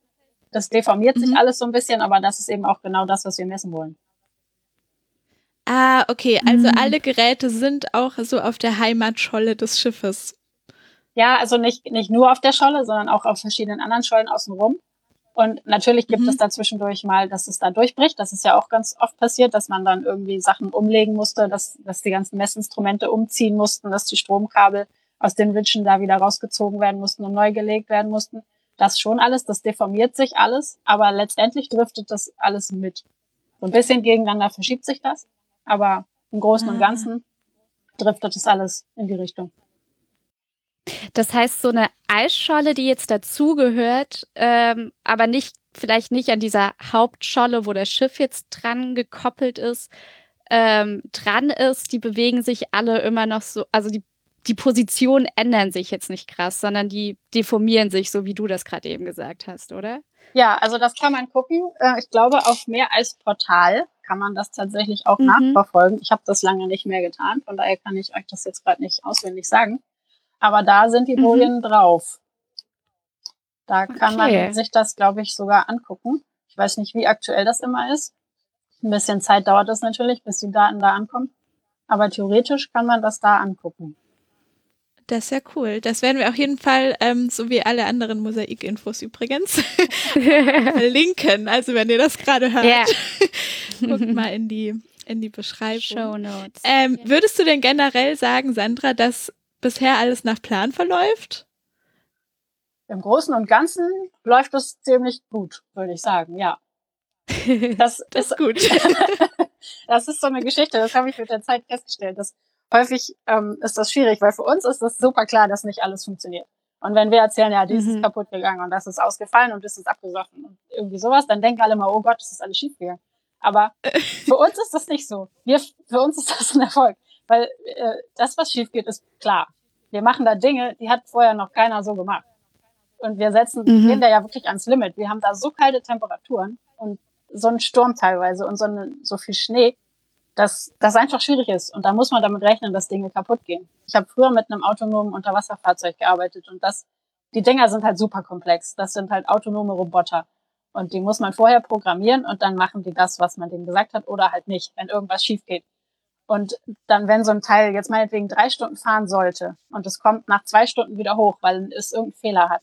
das deformiert mhm. sich alles so ein bisschen, aber das ist eben auch genau das, was wir messen wollen. Ah, okay. Also mhm. alle Geräte sind auch so auf der Heimatscholle des Schiffes. Ja, also nicht, nicht nur auf der Scholle, sondern auch auf verschiedenen anderen Schollen außenrum. Und natürlich gibt mhm. es da zwischendurch mal, dass es da durchbricht. Das ist ja auch ganz oft passiert, dass man dann irgendwie Sachen umlegen musste, dass, dass die ganzen Messinstrumente umziehen mussten, dass die Stromkabel aus den Witschen da wieder rausgezogen werden mussten und neu gelegt werden mussten das schon alles, das deformiert sich alles, aber letztendlich driftet das alles mit. So ein bisschen gegeneinander verschiebt sich das, aber im Großen und ah. Ganzen driftet es alles in die Richtung. Das heißt, so eine Eisscholle, die jetzt dazugehört, ähm, aber nicht, vielleicht nicht an dieser Hauptscholle, wo das Schiff jetzt dran gekoppelt ist, ähm, dran ist, die bewegen sich alle immer noch so, also die die Positionen ändern sich jetzt nicht krass, sondern die deformieren sich, so wie du das gerade eben gesagt hast, oder? Ja, also das kann man gucken. Äh, ich glaube, auf mehr als Portal kann man das tatsächlich auch mhm. nachverfolgen. Ich habe das lange nicht mehr getan, von daher kann ich euch das jetzt gerade nicht auswendig sagen. Aber da sind die Bojen mhm. drauf. Da kann okay. man sich das, glaube ich, sogar angucken. Ich weiß nicht, wie aktuell das immer ist. Ein bisschen Zeit dauert es natürlich, bis die Daten da ankommen. Aber theoretisch kann man das da angucken. Das ist ja cool. Das werden wir auf jeden Fall, ähm, so wie alle anderen Mosaik-Infos übrigens, verlinken. Also wenn ihr das gerade hört, yeah. guckt mal in die, in die Beschreibung. Show Notes. Ähm, yeah. Würdest du denn generell sagen, Sandra, dass bisher alles nach Plan verläuft? Im Großen und Ganzen läuft es ziemlich gut, würde ich sagen, ja. Das, das ist gut. das ist so eine Geschichte, das habe ich mit der Zeit festgestellt. Das häufig ähm, ist das schwierig, weil für uns ist das super klar, dass nicht alles funktioniert. Und wenn wir erzählen, ja, dies mhm. ist kaputt gegangen und das ist ausgefallen und das ist abgesoffen und irgendwie sowas, dann denken alle mal, oh Gott, das ist alles schief gegangen. Aber für uns ist das nicht so. Wir, für uns ist das ein Erfolg. Weil äh, das, was schief geht, ist klar. Wir machen da Dinge, die hat vorher noch keiner so gemacht. Und wir setzen, mhm. gehen da ja wirklich ans Limit. Wir haben da so kalte Temperaturen und so einen Sturm teilweise und so, eine, so viel Schnee dass das einfach schwierig ist. Und da muss man damit rechnen, dass Dinge kaputt gehen. Ich habe früher mit einem autonomen Unterwasserfahrzeug gearbeitet und das, die Dinger sind halt super komplex. Das sind halt autonome Roboter. Und die muss man vorher programmieren und dann machen die das, was man denen gesagt hat oder halt nicht, wenn irgendwas schief geht. Und dann, wenn so ein Teil jetzt meinetwegen drei Stunden fahren sollte und es kommt nach zwei Stunden wieder hoch, weil es irgendeinen Fehler hat,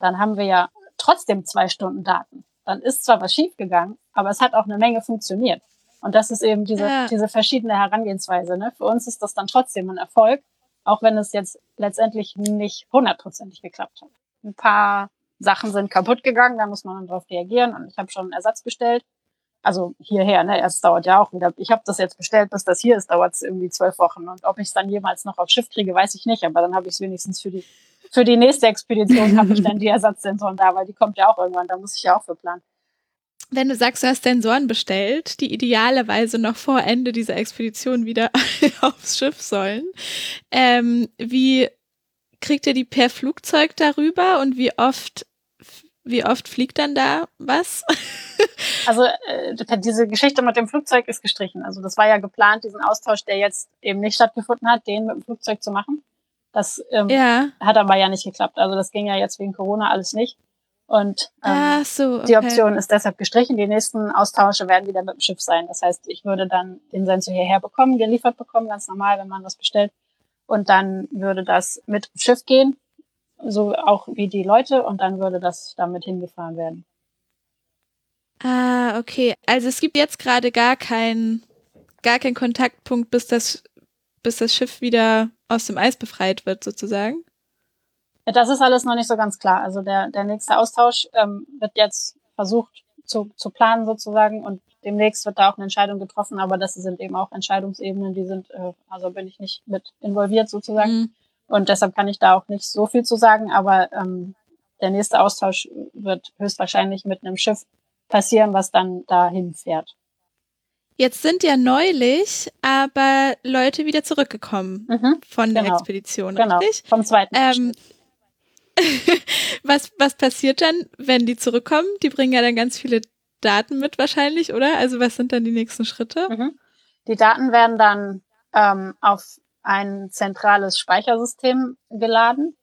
dann haben wir ja trotzdem zwei Stunden Daten. Dann ist zwar was schiefgegangen, aber es hat auch eine Menge funktioniert. Und das ist eben diese, ja. diese verschiedene Herangehensweise. Ne? Für uns ist das dann trotzdem ein Erfolg, auch wenn es jetzt letztendlich nicht hundertprozentig geklappt hat. Ein paar Sachen sind kaputt gegangen, da muss man dann drauf reagieren und ich habe schon einen Ersatz bestellt. Also hierher, ne? Es dauert ja auch wieder. Ich habe das jetzt bestellt, bis das hier ist, dauert es irgendwie zwölf Wochen. Und ob ich es dann jemals noch aufs Schiff kriege, weiß ich nicht. Aber dann habe ich es wenigstens für die für die nächste Expedition habe ich dann die Ersatzsensoren da, weil die kommt ja auch irgendwann. Da muss ich ja auch für planen wenn du sagst, du hast Sensoren bestellt, die idealerweise noch vor Ende dieser Expedition wieder aufs Schiff sollen, ähm, wie kriegt ihr die per Flugzeug darüber und wie oft wie oft fliegt dann da was? also äh, diese Geschichte mit dem Flugzeug ist gestrichen. Also das war ja geplant, diesen Austausch, der jetzt eben nicht stattgefunden hat, den mit dem Flugzeug zu machen. Das ähm, ja. hat aber ja nicht geklappt. Also das ging ja jetzt wegen Corona alles nicht. Und ähm, so, okay. die Option ist deshalb gestrichen. Die nächsten Austausche werden wieder mit dem Schiff sein. Das heißt, ich würde dann den Sensor hierher bekommen, geliefert bekommen, ganz normal, wenn man das bestellt. Und dann würde das mit dem Schiff gehen, so auch wie die Leute, und dann würde das damit hingefahren werden. Ah, okay. Also es gibt jetzt gerade gar keinen gar keinen Kontaktpunkt, bis das, bis das Schiff wieder aus dem Eis befreit wird, sozusagen. Ja, das ist alles noch nicht so ganz klar. Also der, der nächste Austausch ähm, wird jetzt versucht zu, zu planen sozusagen und demnächst wird da auch eine Entscheidung getroffen, aber das sind eben auch Entscheidungsebenen, die sind, äh, also bin ich nicht mit involviert sozusagen. Mhm. Und deshalb kann ich da auch nicht so viel zu sagen, aber ähm, der nächste Austausch wird höchstwahrscheinlich mit einem Schiff passieren, was dann dahin fährt. Jetzt sind ja neulich aber Leute wieder zurückgekommen mhm, von der genau, Expedition, genau, richtig? Vom zweiten. Ähm, was, was passiert dann, wenn die zurückkommen? Die bringen ja dann ganz viele Daten mit wahrscheinlich, oder? Also was sind dann die nächsten Schritte? Mhm. Die Daten werden dann ähm, auf ein zentrales Speichersystem geladen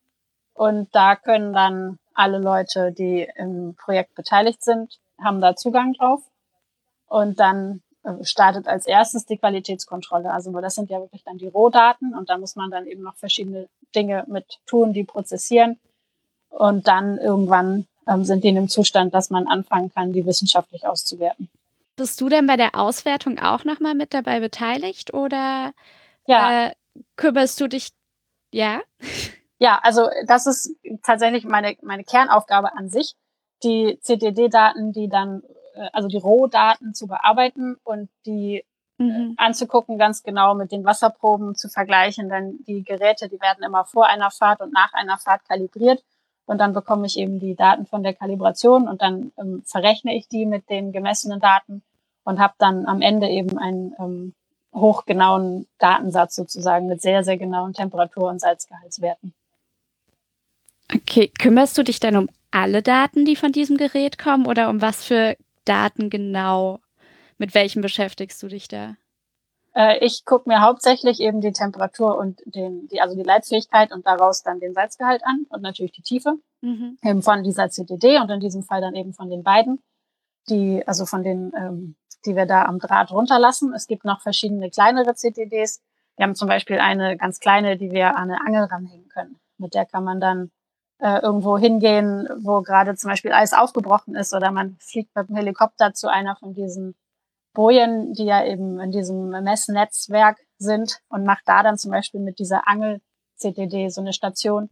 und da können dann alle Leute, die im Projekt beteiligt sind, haben da Zugang drauf. Und dann äh, startet als erstes die Qualitätskontrolle. Also das sind ja wirklich dann die Rohdaten und da muss man dann eben noch verschiedene Dinge mit tun, die prozessieren. Und dann irgendwann ähm, sind die in einem Zustand, dass man anfangen kann, die wissenschaftlich auszuwerten. Bist du denn bei der Auswertung auch nochmal mit dabei beteiligt oder ja. äh, kümmerst du dich? Ja. Ja, also das ist tatsächlich meine, meine Kernaufgabe an sich, die CDD-Daten, die dann, äh, also die Rohdaten zu bearbeiten und die äh, mhm. anzugucken, ganz genau mit den Wasserproben zu vergleichen. Denn die Geräte, die werden immer vor einer Fahrt und nach einer Fahrt kalibriert. Und dann bekomme ich eben die Daten von der Kalibration und dann ähm, verrechne ich die mit den gemessenen Daten und habe dann am Ende eben einen ähm, hochgenauen Datensatz sozusagen mit sehr, sehr genauen Temperatur- und Salzgehaltswerten. Okay, kümmerst du dich dann um alle Daten, die von diesem Gerät kommen oder um was für Daten genau? Mit welchen beschäftigst du dich da? Äh, ich gucke mir hauptsächlich eben die Temperatur und den, die, also die Leitfähigkeit und daraus dann den Salzgehalt an und natürlich die Tiefe mhm. eben von dieser CDD und in diesem Fall dann eben von den beiden, die, also von den, ähm, die wir da am Draht runterlassen. Es gibt noch verschiedene kleinere CDDs. Wir haben zum Beispiel eine ganz kleine, die wir an eine Angel ranhängen können. Mit der kann man dann äh, irgendwo hingehen, wo gerade zum Beispiel Eis aufgebrochen ist oder man fliegt mit dem Helikopter zu einer von diesen Bojen, die ja eben in diesem Messnetzwerk sind und macht da dann zum Beispiel mit dieser Angel-CTD so eine Station.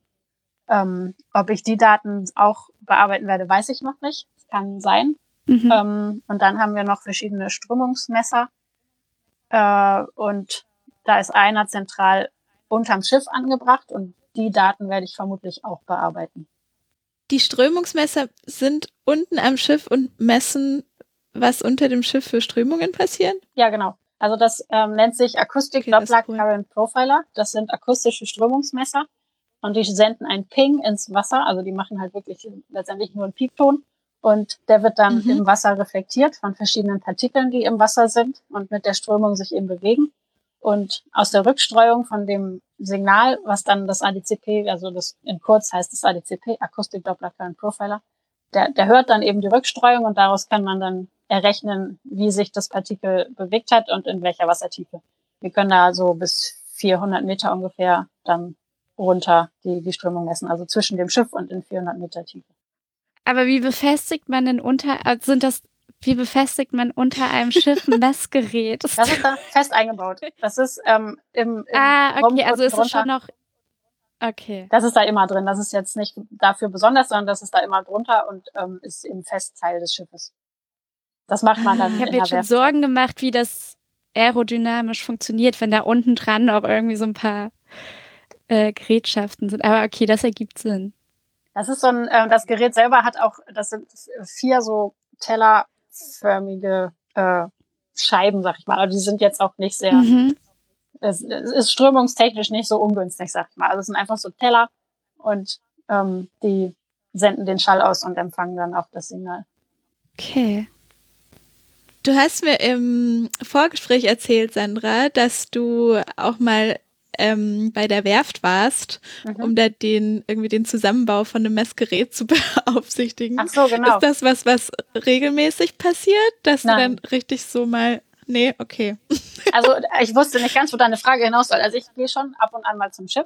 Ähm, ob ich die Daten auch bearbeiten werde, weiß ich noch nicht. Das kann sein. Mhm. Ähm, und dann haben wir noch verschiedene Strömungsmesser. Äh, und da ist einer zentral unterm Schiff angebracht und die Daten werde ich vermutlich auch bearbeiten. Die Strömungsmesser sind unten am Schiff und messen was unter dem Schiff für Strömungen passieren? Ja, genau. Also das ähm, nennt sich Acoustic okay, Doppler cool. Current Profiler. Das sind akustische Strömungsmesser und die senden einen Ping ins Wasser. Also die machen halt wirklich letztendlich nur einen Piepton und der wird dann mhm. im Wasser reflektiert von verschiedenen Partikeln, die im Wasser sind und mit der Strömung sich eben bewegen. Und aus der Rückstreuung von dem Signal, was dann das ADCP, also das in kurz heißt das ADCP, Acoustic Doppler Current Profiler, der, der hört dann eben die Rückstreuung und daraus kann man dann errechnen, wie sich das Partikel bewegt hat und in welcher Wassertiefe. Wir können da so bis 400 Meter ungefähr dann runter die, die Strömung messen, also zwischen dem Schiff und in 400 Meter Tiefe. Aber wie befestigt man denn unter, also sind das, wie befestigt man unter einem Schiff ein Messgerät? Das ist da fest eingebaut. Das ist ähm, im, im Ah, okay, also ist es schon noch Okay. Das ist da immer drin. Das ist jetzt nicht dafür besonders, sondern das ist da immer drunter und ähm, ist im Festteil des Schiffes. Das macht man dann. Ich habe mir schon Sorgen gemacht, wie das aerodynamisch funktioniert, wenn da unten dran auch irgendwie so ein paar äh, Gerätschaften sind. Aber okay, das ergibt Sinn. Das ist so ein, äh, das Gerät selber hat auch, das sind vier so tellerförmige äh, Scheiben, sag ich mal. Also die sind jetzt auch nicht sehr, mhm. es, es ist strömungstechnisch nicht so ungünstig, sag ich mal. Also es sind einfach so Teller und ähm, die senden den Schall aus und empfangen dann auch das Signal. Okay. Du hast mir im Vorgespräch erzählt, Sandra, dass du auch mal ähm, bei der Werft warst, mhm. um da den irgendwie den Zusammenbau von einem Messgerät zu beaufsichtigen. Ach so, genau. Ist das was, was regelmäßig passiert, dass Nein. du dann richtig so mal Nee, okay. Also ich wusste nicht ganz, wo deine Frage hinaus soll. Also ich gehe schon ab und an mal zum Schiff.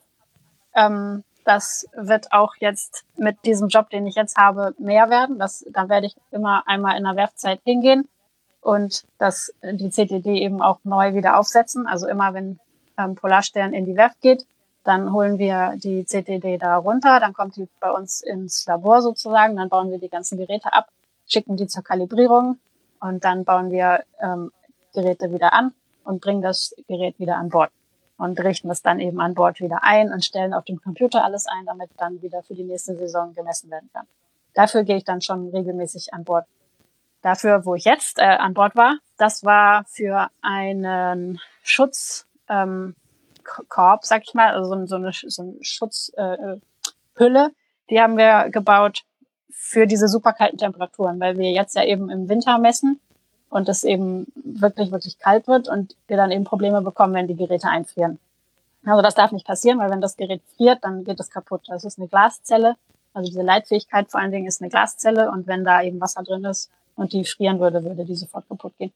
Ähm, das wird auch jetzt mit diesem Job, den ich jetzt habe, mehr werden. Das, da werde ich immer einmal in der Werftzeit hingehen und das, die CTD eben auch neu wieder aufsetzen. Also immer, wenn ähm, Polarstern in die Werft geht, dann holen wir die CTD da runter, dann kommt die bei uns ins Labor sozusagen, dann bauen wir die ganzen Geräte ab, schicken die zur Kalibrierung und dann bauen wir ähm, Geräte wieder an und bringen das Gerät wieder an Bord und richten es dann eben an Bord wieder ein und stellen auf dem Computer alles ein, damit dann wieder für die nächste Saison gemessen werden kann. Dafür gehe ich dann schon regelmäßig an Bord. Dafür, wo ich jetzt äh, an Bord war, das war für einen Schutzkorb, ähm, Korb, sag ich mal, also so, eine, so eine Schutzhülle, äh, die haben wir gebaut für diese super kalten Temperaturen, weil wir jetzt ja eben im Winter messen und es eben wirklich, wirklich kalt wird und wir dann eben Probleme bekommen, wenn die Geräte einfrieren. Also das darf nicht passieren, weil wenn das Gerät friert, dann geht es kaputt. Das ist eine Glaszelle. Also diese Leitfähigkeit vor allen Dingen ist eine Glaszelle und wenn da eben Wasser drin ist und die frieren würde, würde die sofort kaputt gehen.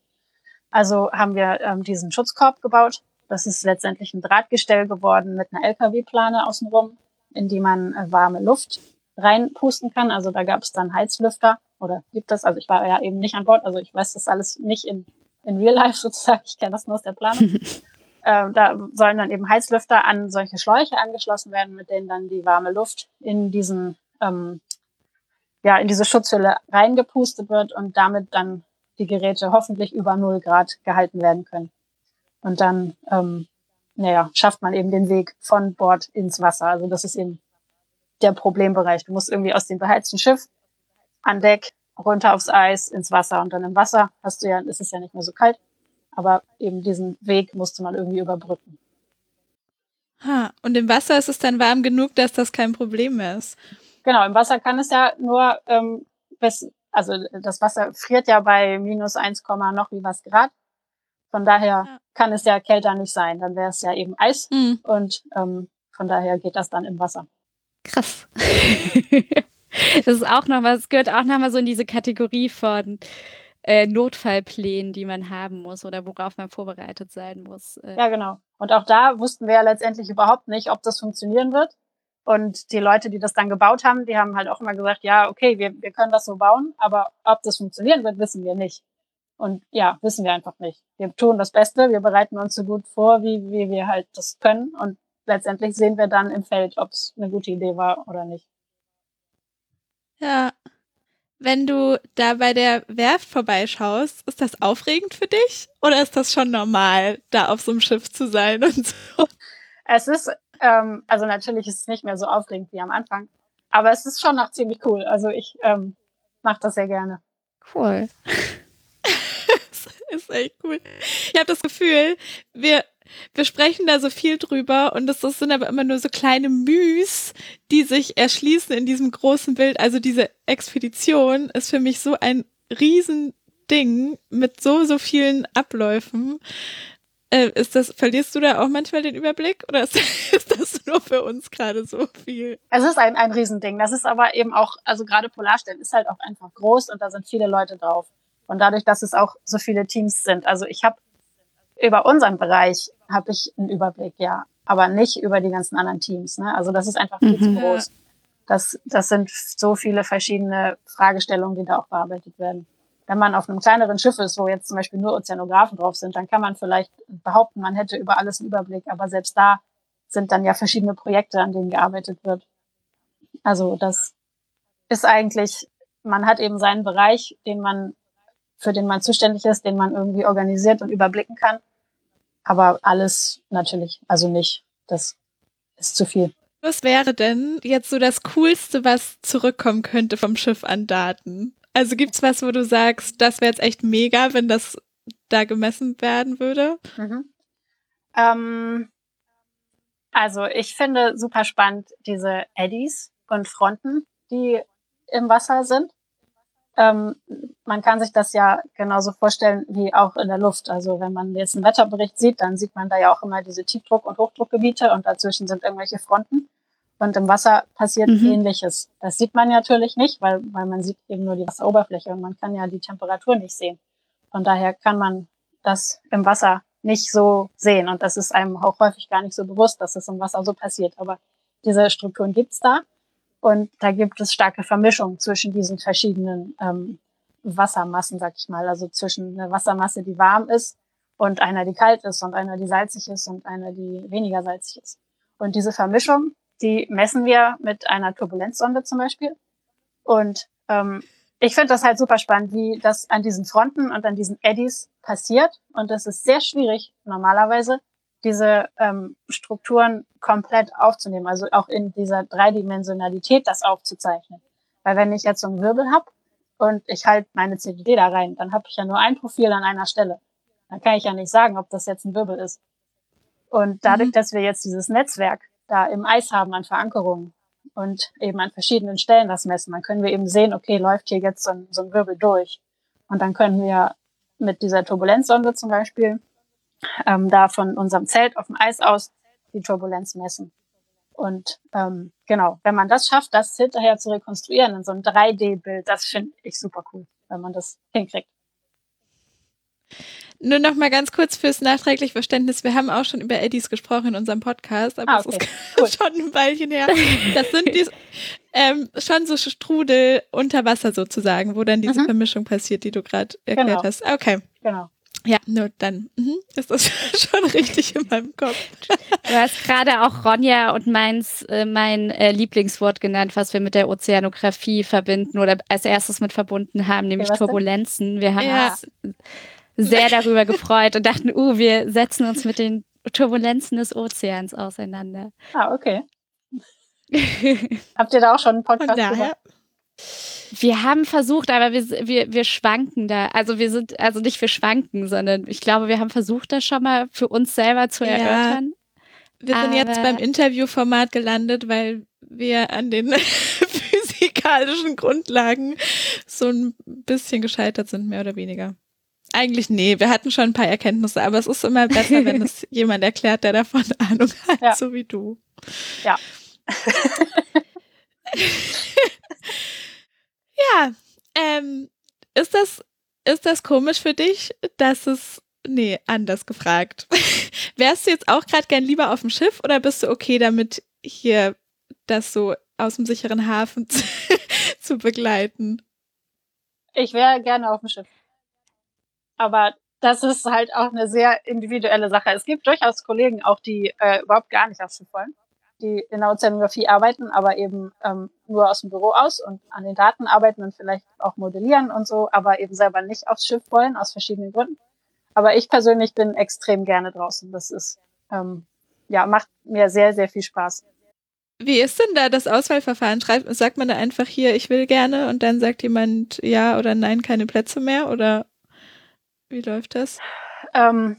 Also haben wir ähm, diesen Schutzkorb gebaut. Das ist letztendlich ein Drahtgestell geworden mit einer LKW-Plane außenrum, in die man äh, warme Luft reinpusten kann. Also da gab es dann Heizlüfter oder gibt es. Also ich war ja eben nicht an Bord, also ich weiß das alles nicht in, in Real Life sozusagen. Ich kenne das nur aus der Planung. äh, da sollen dann eben Heizlüfter an solche Schläuche angeschlossen werden, mit denen dann die warme Luft in diesen ähm, ja in diese Schutzhülle reingepustet wird und damit dann die Geräte hoffentlich über null Grad gehalten werden können. Und dann ähm, naja, schafft man eben den Weg von Bord ins Wasser. Also das ist eben der Problembereich. Du musst irgendwie aus dem beheizten Schiff an Deck, runter aufs Eis, ins Wasser und dann im Wasser hast du ja, ist es ja nicht mehr so kalt. Aber eben diesen Weg musste man irgendwie überbrücken. Ha, und im Wasser ist es dann warm genug, dass das kein Problem mehr ist. Genau, im Wasser kann es ja nur, ähm, bis, also das Wasser friert ja bei minus 1, noch wie was Grad. Von daher ja. kann es ja kälter nicht sein. Dann wäre es ja eben Eis mhm. und ähm, von daher geht das dann im Wasser. Krass. das ist auch noch was, gehört auch noch mal so in diese Kategorie von äh, Notfallplänen, die man haben muss oder worauf man vorbereitet sein muss. Äh. Ja, genau. Und auch da wussten wir ja letztendlich überhaupt nicht, ob das funktionieren wird. Und die Leute, die das dann gebaut haben, die haben halt auch immer gesagt, ja, okay, wir, wir können das so bauen, aber ob das funktionieren wird, wissen wir nicht. Und ja, wissen wir einfach nicht. Wir tun das Beste, wir bereiten uns so gut vor, wie, wie wir halt das können. Und letztendlich sehen wir dann im Feld, ob es eine gute Idee war oder nicht. Ja. Wenn du da bei der Werft vorbeischaust, ist das aufregend für dich oder ist das schon normal, da auf so einem Schiff zu sein und so? Es ist, ähm, also natürlich ist es nicht mehr so aufregend wie am Anfang, aber es ist schon noch ziemlich cool. Also ich ähm, mache das sehr gerne. Cool. das ist echt cool. Ich habe das Gefühl, wir wir sprechen da so viel drüber und das, das sind aber immer nur so kleine Müs, die sich erschließen in diesem großen Bild. Also diese Expedition ist für mich so ein Riesending mit so, so vielen Abläufen. Äh, ist das, verlierst du da auch manchmal den Überblick oder ist, ist das nur für uns gerade so viel? Es ist ein, ein Riesending. Das ist aber eben auch, also gerade Polarstern ist halt auch einfach groß und da sind viele Leute drauf. Und dadurch, dass es auch so viele Teams sind. Also ich habe über unseren Bereich habe ich einen Überblick, ja, aber nicht über die ganzen anderen Teams. Ne? Also das ist einfach viel mhm. zu groß. Das, das sind so viele verschiedene Fragestellungen, die da auch bearbeitet werden. Wenn man auf einem kleineren Schiff ist, wo jetzt zum Beispiel nur Ozeanografen drauf sind, dann kann man vielleicht behaupten, man hätte über alles einen Überblick, aber selbst da sind dann ja verschiedene Projekte, an denen gearbeitet wird. Also das ist eigentlich, man hat eben seinen Bereich, den man, für den man zuständig ist, den man irgendwie organisiert und überblicken kann. Aber alles natürlich, also nicht. Das ist zu viel. Was wäre denn jetzt so das Coolste, was zurückkommen könnte vom Schiff an Daten? Also gibt's was, wo du sagst, das wäre jetzt echt mega, wenn das da gemessen werden würde? Mhm. Ähm, also ich finde super spannend diese Eddies und Fronten, die im Wasser sind. Ähm, man kann sich das ja genauso vorstellen wie auch in der Luft. Also wenn man jetzt einen Wetterbericht sieht, dann sieht man da ja auch immer diese Tiefdruck- und Hochdruckgebiete und dazwischen sind irgendwelche Fronten. Und im Wasser passiert mhm. ähnliches. Das sieht man natürlich nicht, weil, weil man sieht eben nur die Wasseroberfläche und man kann ja die Temperatur nicht sehen. Von daher kann man das im Wasser nicht so sehen. Und das ist einem auch häufig gar nicht so bewusst, dass es im Wasser so passiert. Aber diese Strukturen gibt's da. Und da gibt es starke Vermischung zwischen diesen verschiedenen ähm, Wassermassen, sag ich mal. Also zwischen einer Wassermasse, die warm ist und einer, die kalt ist und einer, die salzig ist und einer, die weniger salzig ist. Und diese Vermischung, die messen wir mit einer Turbulenzsonde zum Beispiel. Und ähm, ich finde das halt super spannend, wie das an diesen Fronten und an diesen Eddies passiert. Und das ist sehr schwierig normalerweise, diese ähm, Strukturen komplett aufzunehmen, also auch in dieser Dreidimensionalität das aufzuzeichnen. Weil wenn ich jetzt so einen Wirbel habe und ich halte meine CDD da rein, dann habe ich ja nur ein Profil an einer Stelle. Dann kann ich ja nicht sagen, ob das jetzt ein Wirbel ist. Und dadurch, mhm. dass wir jetzt dieses Netzwerk da im Eis haben an Verankerungen und eben an verschiedenen Stellen das messen, dann können wir eben sehen, okay, läuft hier jetzt so ein, so ein Wirbel durch. Und dann können wir mit dieser Turbulenzsonde zum Beispiel ähm, da von unserem Zelt auf dem Eis aus die Turbulenz messen. Und ähm, genau, wenn man das schafft, das hinterher zu rekonstruieren in so einem 3D-Bild, das finde ich super cool, wenn man das hinkriegt. Nur noch mal ganz kurz fürs nachträgliche Verständnis. Wir haben auch schon über Eddies gesprochen in unserem Podcast, aber ah, okay. es ist cool. schon ein Weilchen her. Das sind die, ähm, schon so Strudel unter Wasser sozusagen, wo dann diese mhm. Vermischung passiert, die du gerade erklärt genau. hast. Okay. Genau. Ja, nur dann mhm, ist das schon richtig in meinem Kopf. Du hast gerade auch Ronja und meins, äh, mein äh, Lieblingswort genannt, was wir mit der Ozeanographie verbinden oder als erstes mit verbunden haben, nämlich okay, Turbulenzen. Wir haben ja. uns sehr darüber gefreut und dachten, uh, wir setzen uns mit den Turbulenzen des Ozeans auseinander. Ah, okay. Habt ihr da auch schon einen Podcast daher, Wir haben versucht, aber wir, wir, wir schwanken da. Also wir sind, also nicht wir schwanken, sondern ich glaube, wir haben versucht, das schon mal für uns selber zu erörtern. wir sind aber jetzt beim Interviewformat gelandet, weil wir an den physikalischen Grundlagen so ein bisschen gescheitert sind, mehr oder weniger. Eigentlich nee, wir hatten schon ein paar Erkenntnisse, aber es ist immer besser, wenn es jemand erklärt, der davon Ahnung hat, ja. so wie du. Ja. ja, ähm, ist das, ist das komisch für dich, dass es, nee, anders gefragt. Wärst du jetzt auch gerade gern lieber auf dem Schiff oder bist du okay damit, hier das so aus dem sicheren Hafen zu begleiten? Ich wäre gerne auf dem Schiff. Aber das ist halt auch eine sehr individuelle Sache. Es gibt durchaus Kollegen auch, die äh, überhaupt gar nicht aufs Schiff wollen, die in der Ozeanografie arbeiten, aber eben ähm, nur aus dem Büro aus und an den Daten arbeiten und vielleicht auch modellieren und so, aber eben selber nicht aufs Schiff wollen, aus verschiedenen Gründen. Aber ich persönlich bin extrem gerne draußen. Das ist, ähm, ja, macht mir sehr, sehr viel Spaß. Wie ist denn da das Auswahlverfahren? Schreibt, sagt man da einfach hier, ich will gerne und dann sagt jemand ja oder nein, keine Plätze mehr oder wie läuft das? Ähm,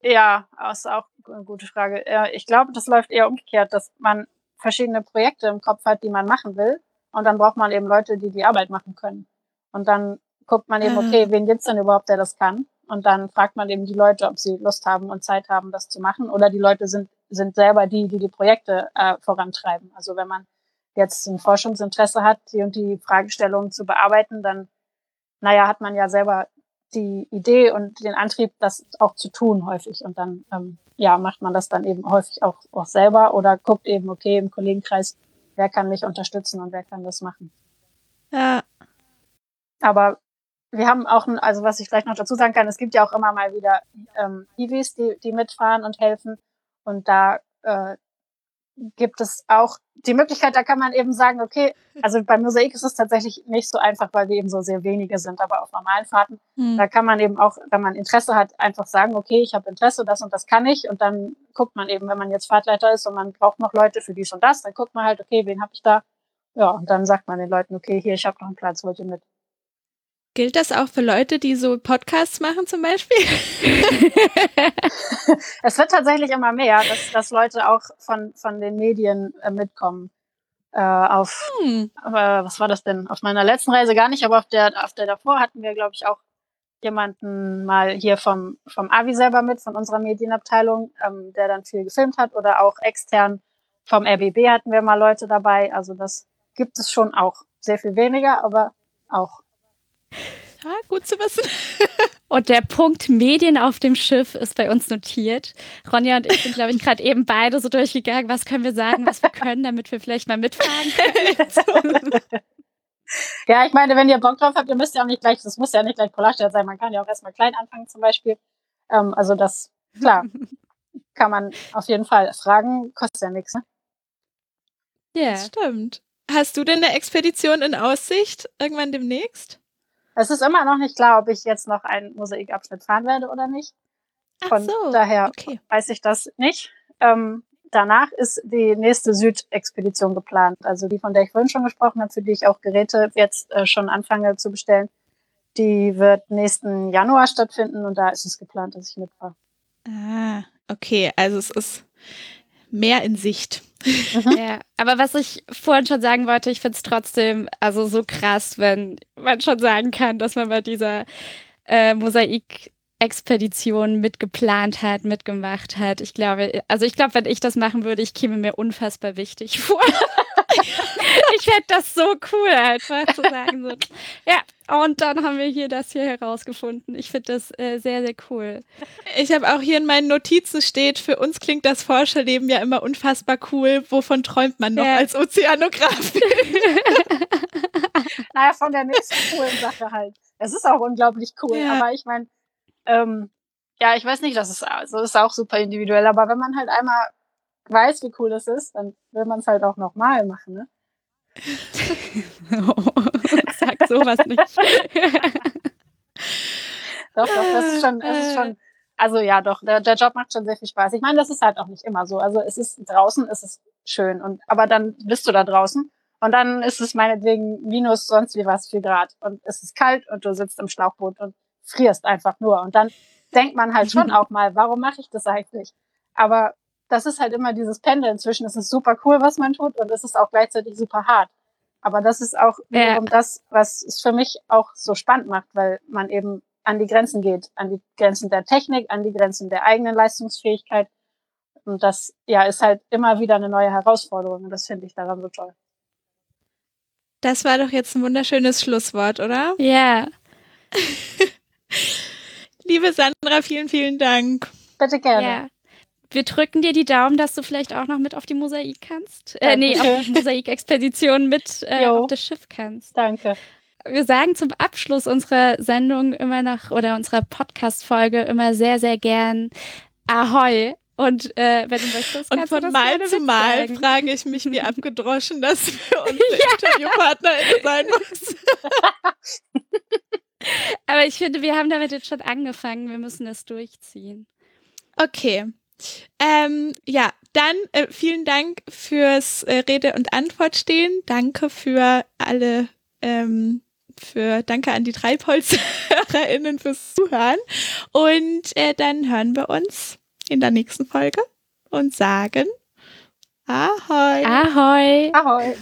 ja, ist auch eine gute Frage. Ich glaube, das läuft eher umgekehrt, dass man verschiedene Projekte im Kopf hat, die man machen will. Und dann braucht man eben Leute, die die Arbeit machen können. Und dann guckt man eben, okay, wen gibt's denn überhaupt, der das kann? Und dann fragt man eben die Leute, ob sie Lust haben und Zeit haben, das zu machen. Oder die Leute sind, sind selber die, die die Projekte äh, vorantreiben. Also wenn man jetzt ein Forschungsinteresse hat, die und die Fragestellungen zu bearbeiten, dann, naja, hat man ja selber die Idee und den Antrieb, das auch zu tun häufig. Und dann ähm, ja, macht man das dann eben häufig auch, auch selber oder guckt eben, okay, im Kollegenkreis, wer kann mich unterstützen und wer kann das machen. Ja. Aber wir haben auch, also was ich vielleicht noch dazu sagen kann, es gibt ja auch immer mal wieder ähm, IWs, die, die mitfahren und helfen. Und da äh, gibt es auch die Möglichkeit, da kann man eben sagen, okay, also beim Mosaik ist es tatsächlich nicht so einfach, weil wir eben so sehr wenige sind, aber auf normalen Fahrten, mhm. da kann man eben auch, wenn man Interesse hat, einfach sagen, okay, ich habe Interesse, das und das kann ich und dann guckt man eben, wenn man jetzt Fahrtleiter ist und man braucht noch Leute für dies und das, dann guckt man halt, okay, wen habe ich da? Ja, und dann sagt man den Leuten, okay, hier, ich habe noch einen Platz, wollt ihr mit? Gilt das auch für Leute, die so Podcasts machen zum Beispiel? es wird tatsächlich immer mehr, dass, dass Leute auch von, von den Medien äh, mitkommen. äh, auf, Hm. aber was war das denn? Auf meiner letzten Reise gar nicht, aber auf der, auf der davor hatten wir, glaube ich, auch jemanden mal hier vom, vom Avi selber mit, von unserer Medienabteilung, ähm, der dann viel gefilmt hat oder auch extern vom RBB hatten wir mal Leute dabei. Also das gibt es schon auch. Sehr viel weniger, aber auch. Ja, gut zu wissen. Und der Punkt Medien auf dem Schiff ist bei uns notiert. Ronja und ich sind, glaube ich, gerade eben beide so durchgegangen. Was können wir sagen, was wir können, damit wir vielleicht mal mitfahren können? Ja, ich meine, wenn ihr Bock drauf habt, ihr müsst ja auch nicht gleich, das muss ja nicht gleich Polarstern sein, man kann ja auch erstmal klein anfangen zum Beispiel. Ähm, also das, klar, kann man auf jeden Fall fragen, kostet ja nichts. Ne? Ja. Stimmt. Hast du denn eine Expedition in Aussicht irgendwann demnächst? Es ist immer noch nicht klar, ob ich jetzt noch einen Mosaikabschnitt fahren werde oder nicht. Von so, daher okay. weiß ich das nicht. Ähm, danach ist die nächste Südexpedition geplant. Also die, von der ich vorhin schon gesprochen habe, für die ich auch Geräte jetzt äh, schon anfange zu bestellen. Die wird nächsten Januar stattfinden und da ist es geplant, dass ich mitfahre. Ah, okay, also es ist mehr in Sicht. Ja, aber was ich vorhin schon sagen wollte, ich finde es trotzdem also so krass, wenn man schon sagen kann, dass man bei dieser äh, Mosaik-Expedition mitgeplant hat, mitgemacht hat. Ich glaube, also ich glaube, wenn ich das machen würde, ich käme mir unfassbar wichtig vor. ich fände das so cool, einfach zu sagen, so, ja, und dann haben wir hier das hier herausgefunden. Ich finde das äh, sehr, sehr cool. Ich habe auch hier in meinen Notizen steht, für uns klingt das Forscherleben ja immer unfassbar cool. Wovon träumt man noch Ja. als Ozeanograf? Naja, von der nächsten coolen Sache halt. Es ist auch unglaublich cool, Ja. aber ich meine, ähm, ja, ich weiß nicht, das ist, also ist auch super individuell, aber wenn man halt einmal weiß, wie cool das ist, dann will man es halt auch nochmal machen, ne? Sag sowas nicht. Doch, doch, das ist schon, das ist schon, also ja, doch, der, der Job macht schon sehr viel Spaß. Ich meine, das ist halt auch nicht immer so. Also es ist draußen, ist es schön und, aber dann bist du da draußen und dann ist es meinetwegen minus sonst wie was, vier Grad und es ist kalt und du sitzt im Schlauchboot und frierst einfach nur und dann denkt man halt schon auch mal, warum mache ich das eigentlich? Aber das ist halt immer dieses Pendeln zwischen, es ist super cool, was man tut und es ist auch gleichzeitig super hart. Aber das ist auch Ja. wiederum das, was es für mich auch so spannend macht, weil man eben an die Grenzen geht, an die Grenzen der Technik, an die Grenzen der eigenen Leistungsfähigkeit. Und das, ja, ist halt immer wieder eine neue Herausforderung und das finde ich daran so toll. Das war doch jetzt ein wunderschönes Schlusswort, oder? Ja. Liebe Sandra, vielen, vielen Dank. Bitte gerne. Ja. Wir drücken dir die Daumen, dass du vielleicht auch noch mit auf die Mosaik kannst. Äh, nee, auf die Mosaik-Expedition mit äh, auf das Schiff kannst. Danke. Wir sagen zum Abschluss unserer Sendung immer noch oder unserer Podcast-Folge immer sehr, sehr gern Ahoi. Und äh, wenn du möchtest, Und von das Mal zu Mal frage ich mich, wie abgedroschen das für unsere Interviewpartnerin sein muss. Aber ich finde, wir haben damit jetzt schon angefangen. Wir müssen es durchziehen. Okay. Ähm, ja, dann äh, vielen Dank fürs äh, Rede und Antwort stehen. Danke für alle, ähm, für danke an die Treibholzhörerinnen fürs Zuhören. Und äh, dann hören wir uns in der nächsten Folge und sagen Ahoi. Ahoi. Ahoi.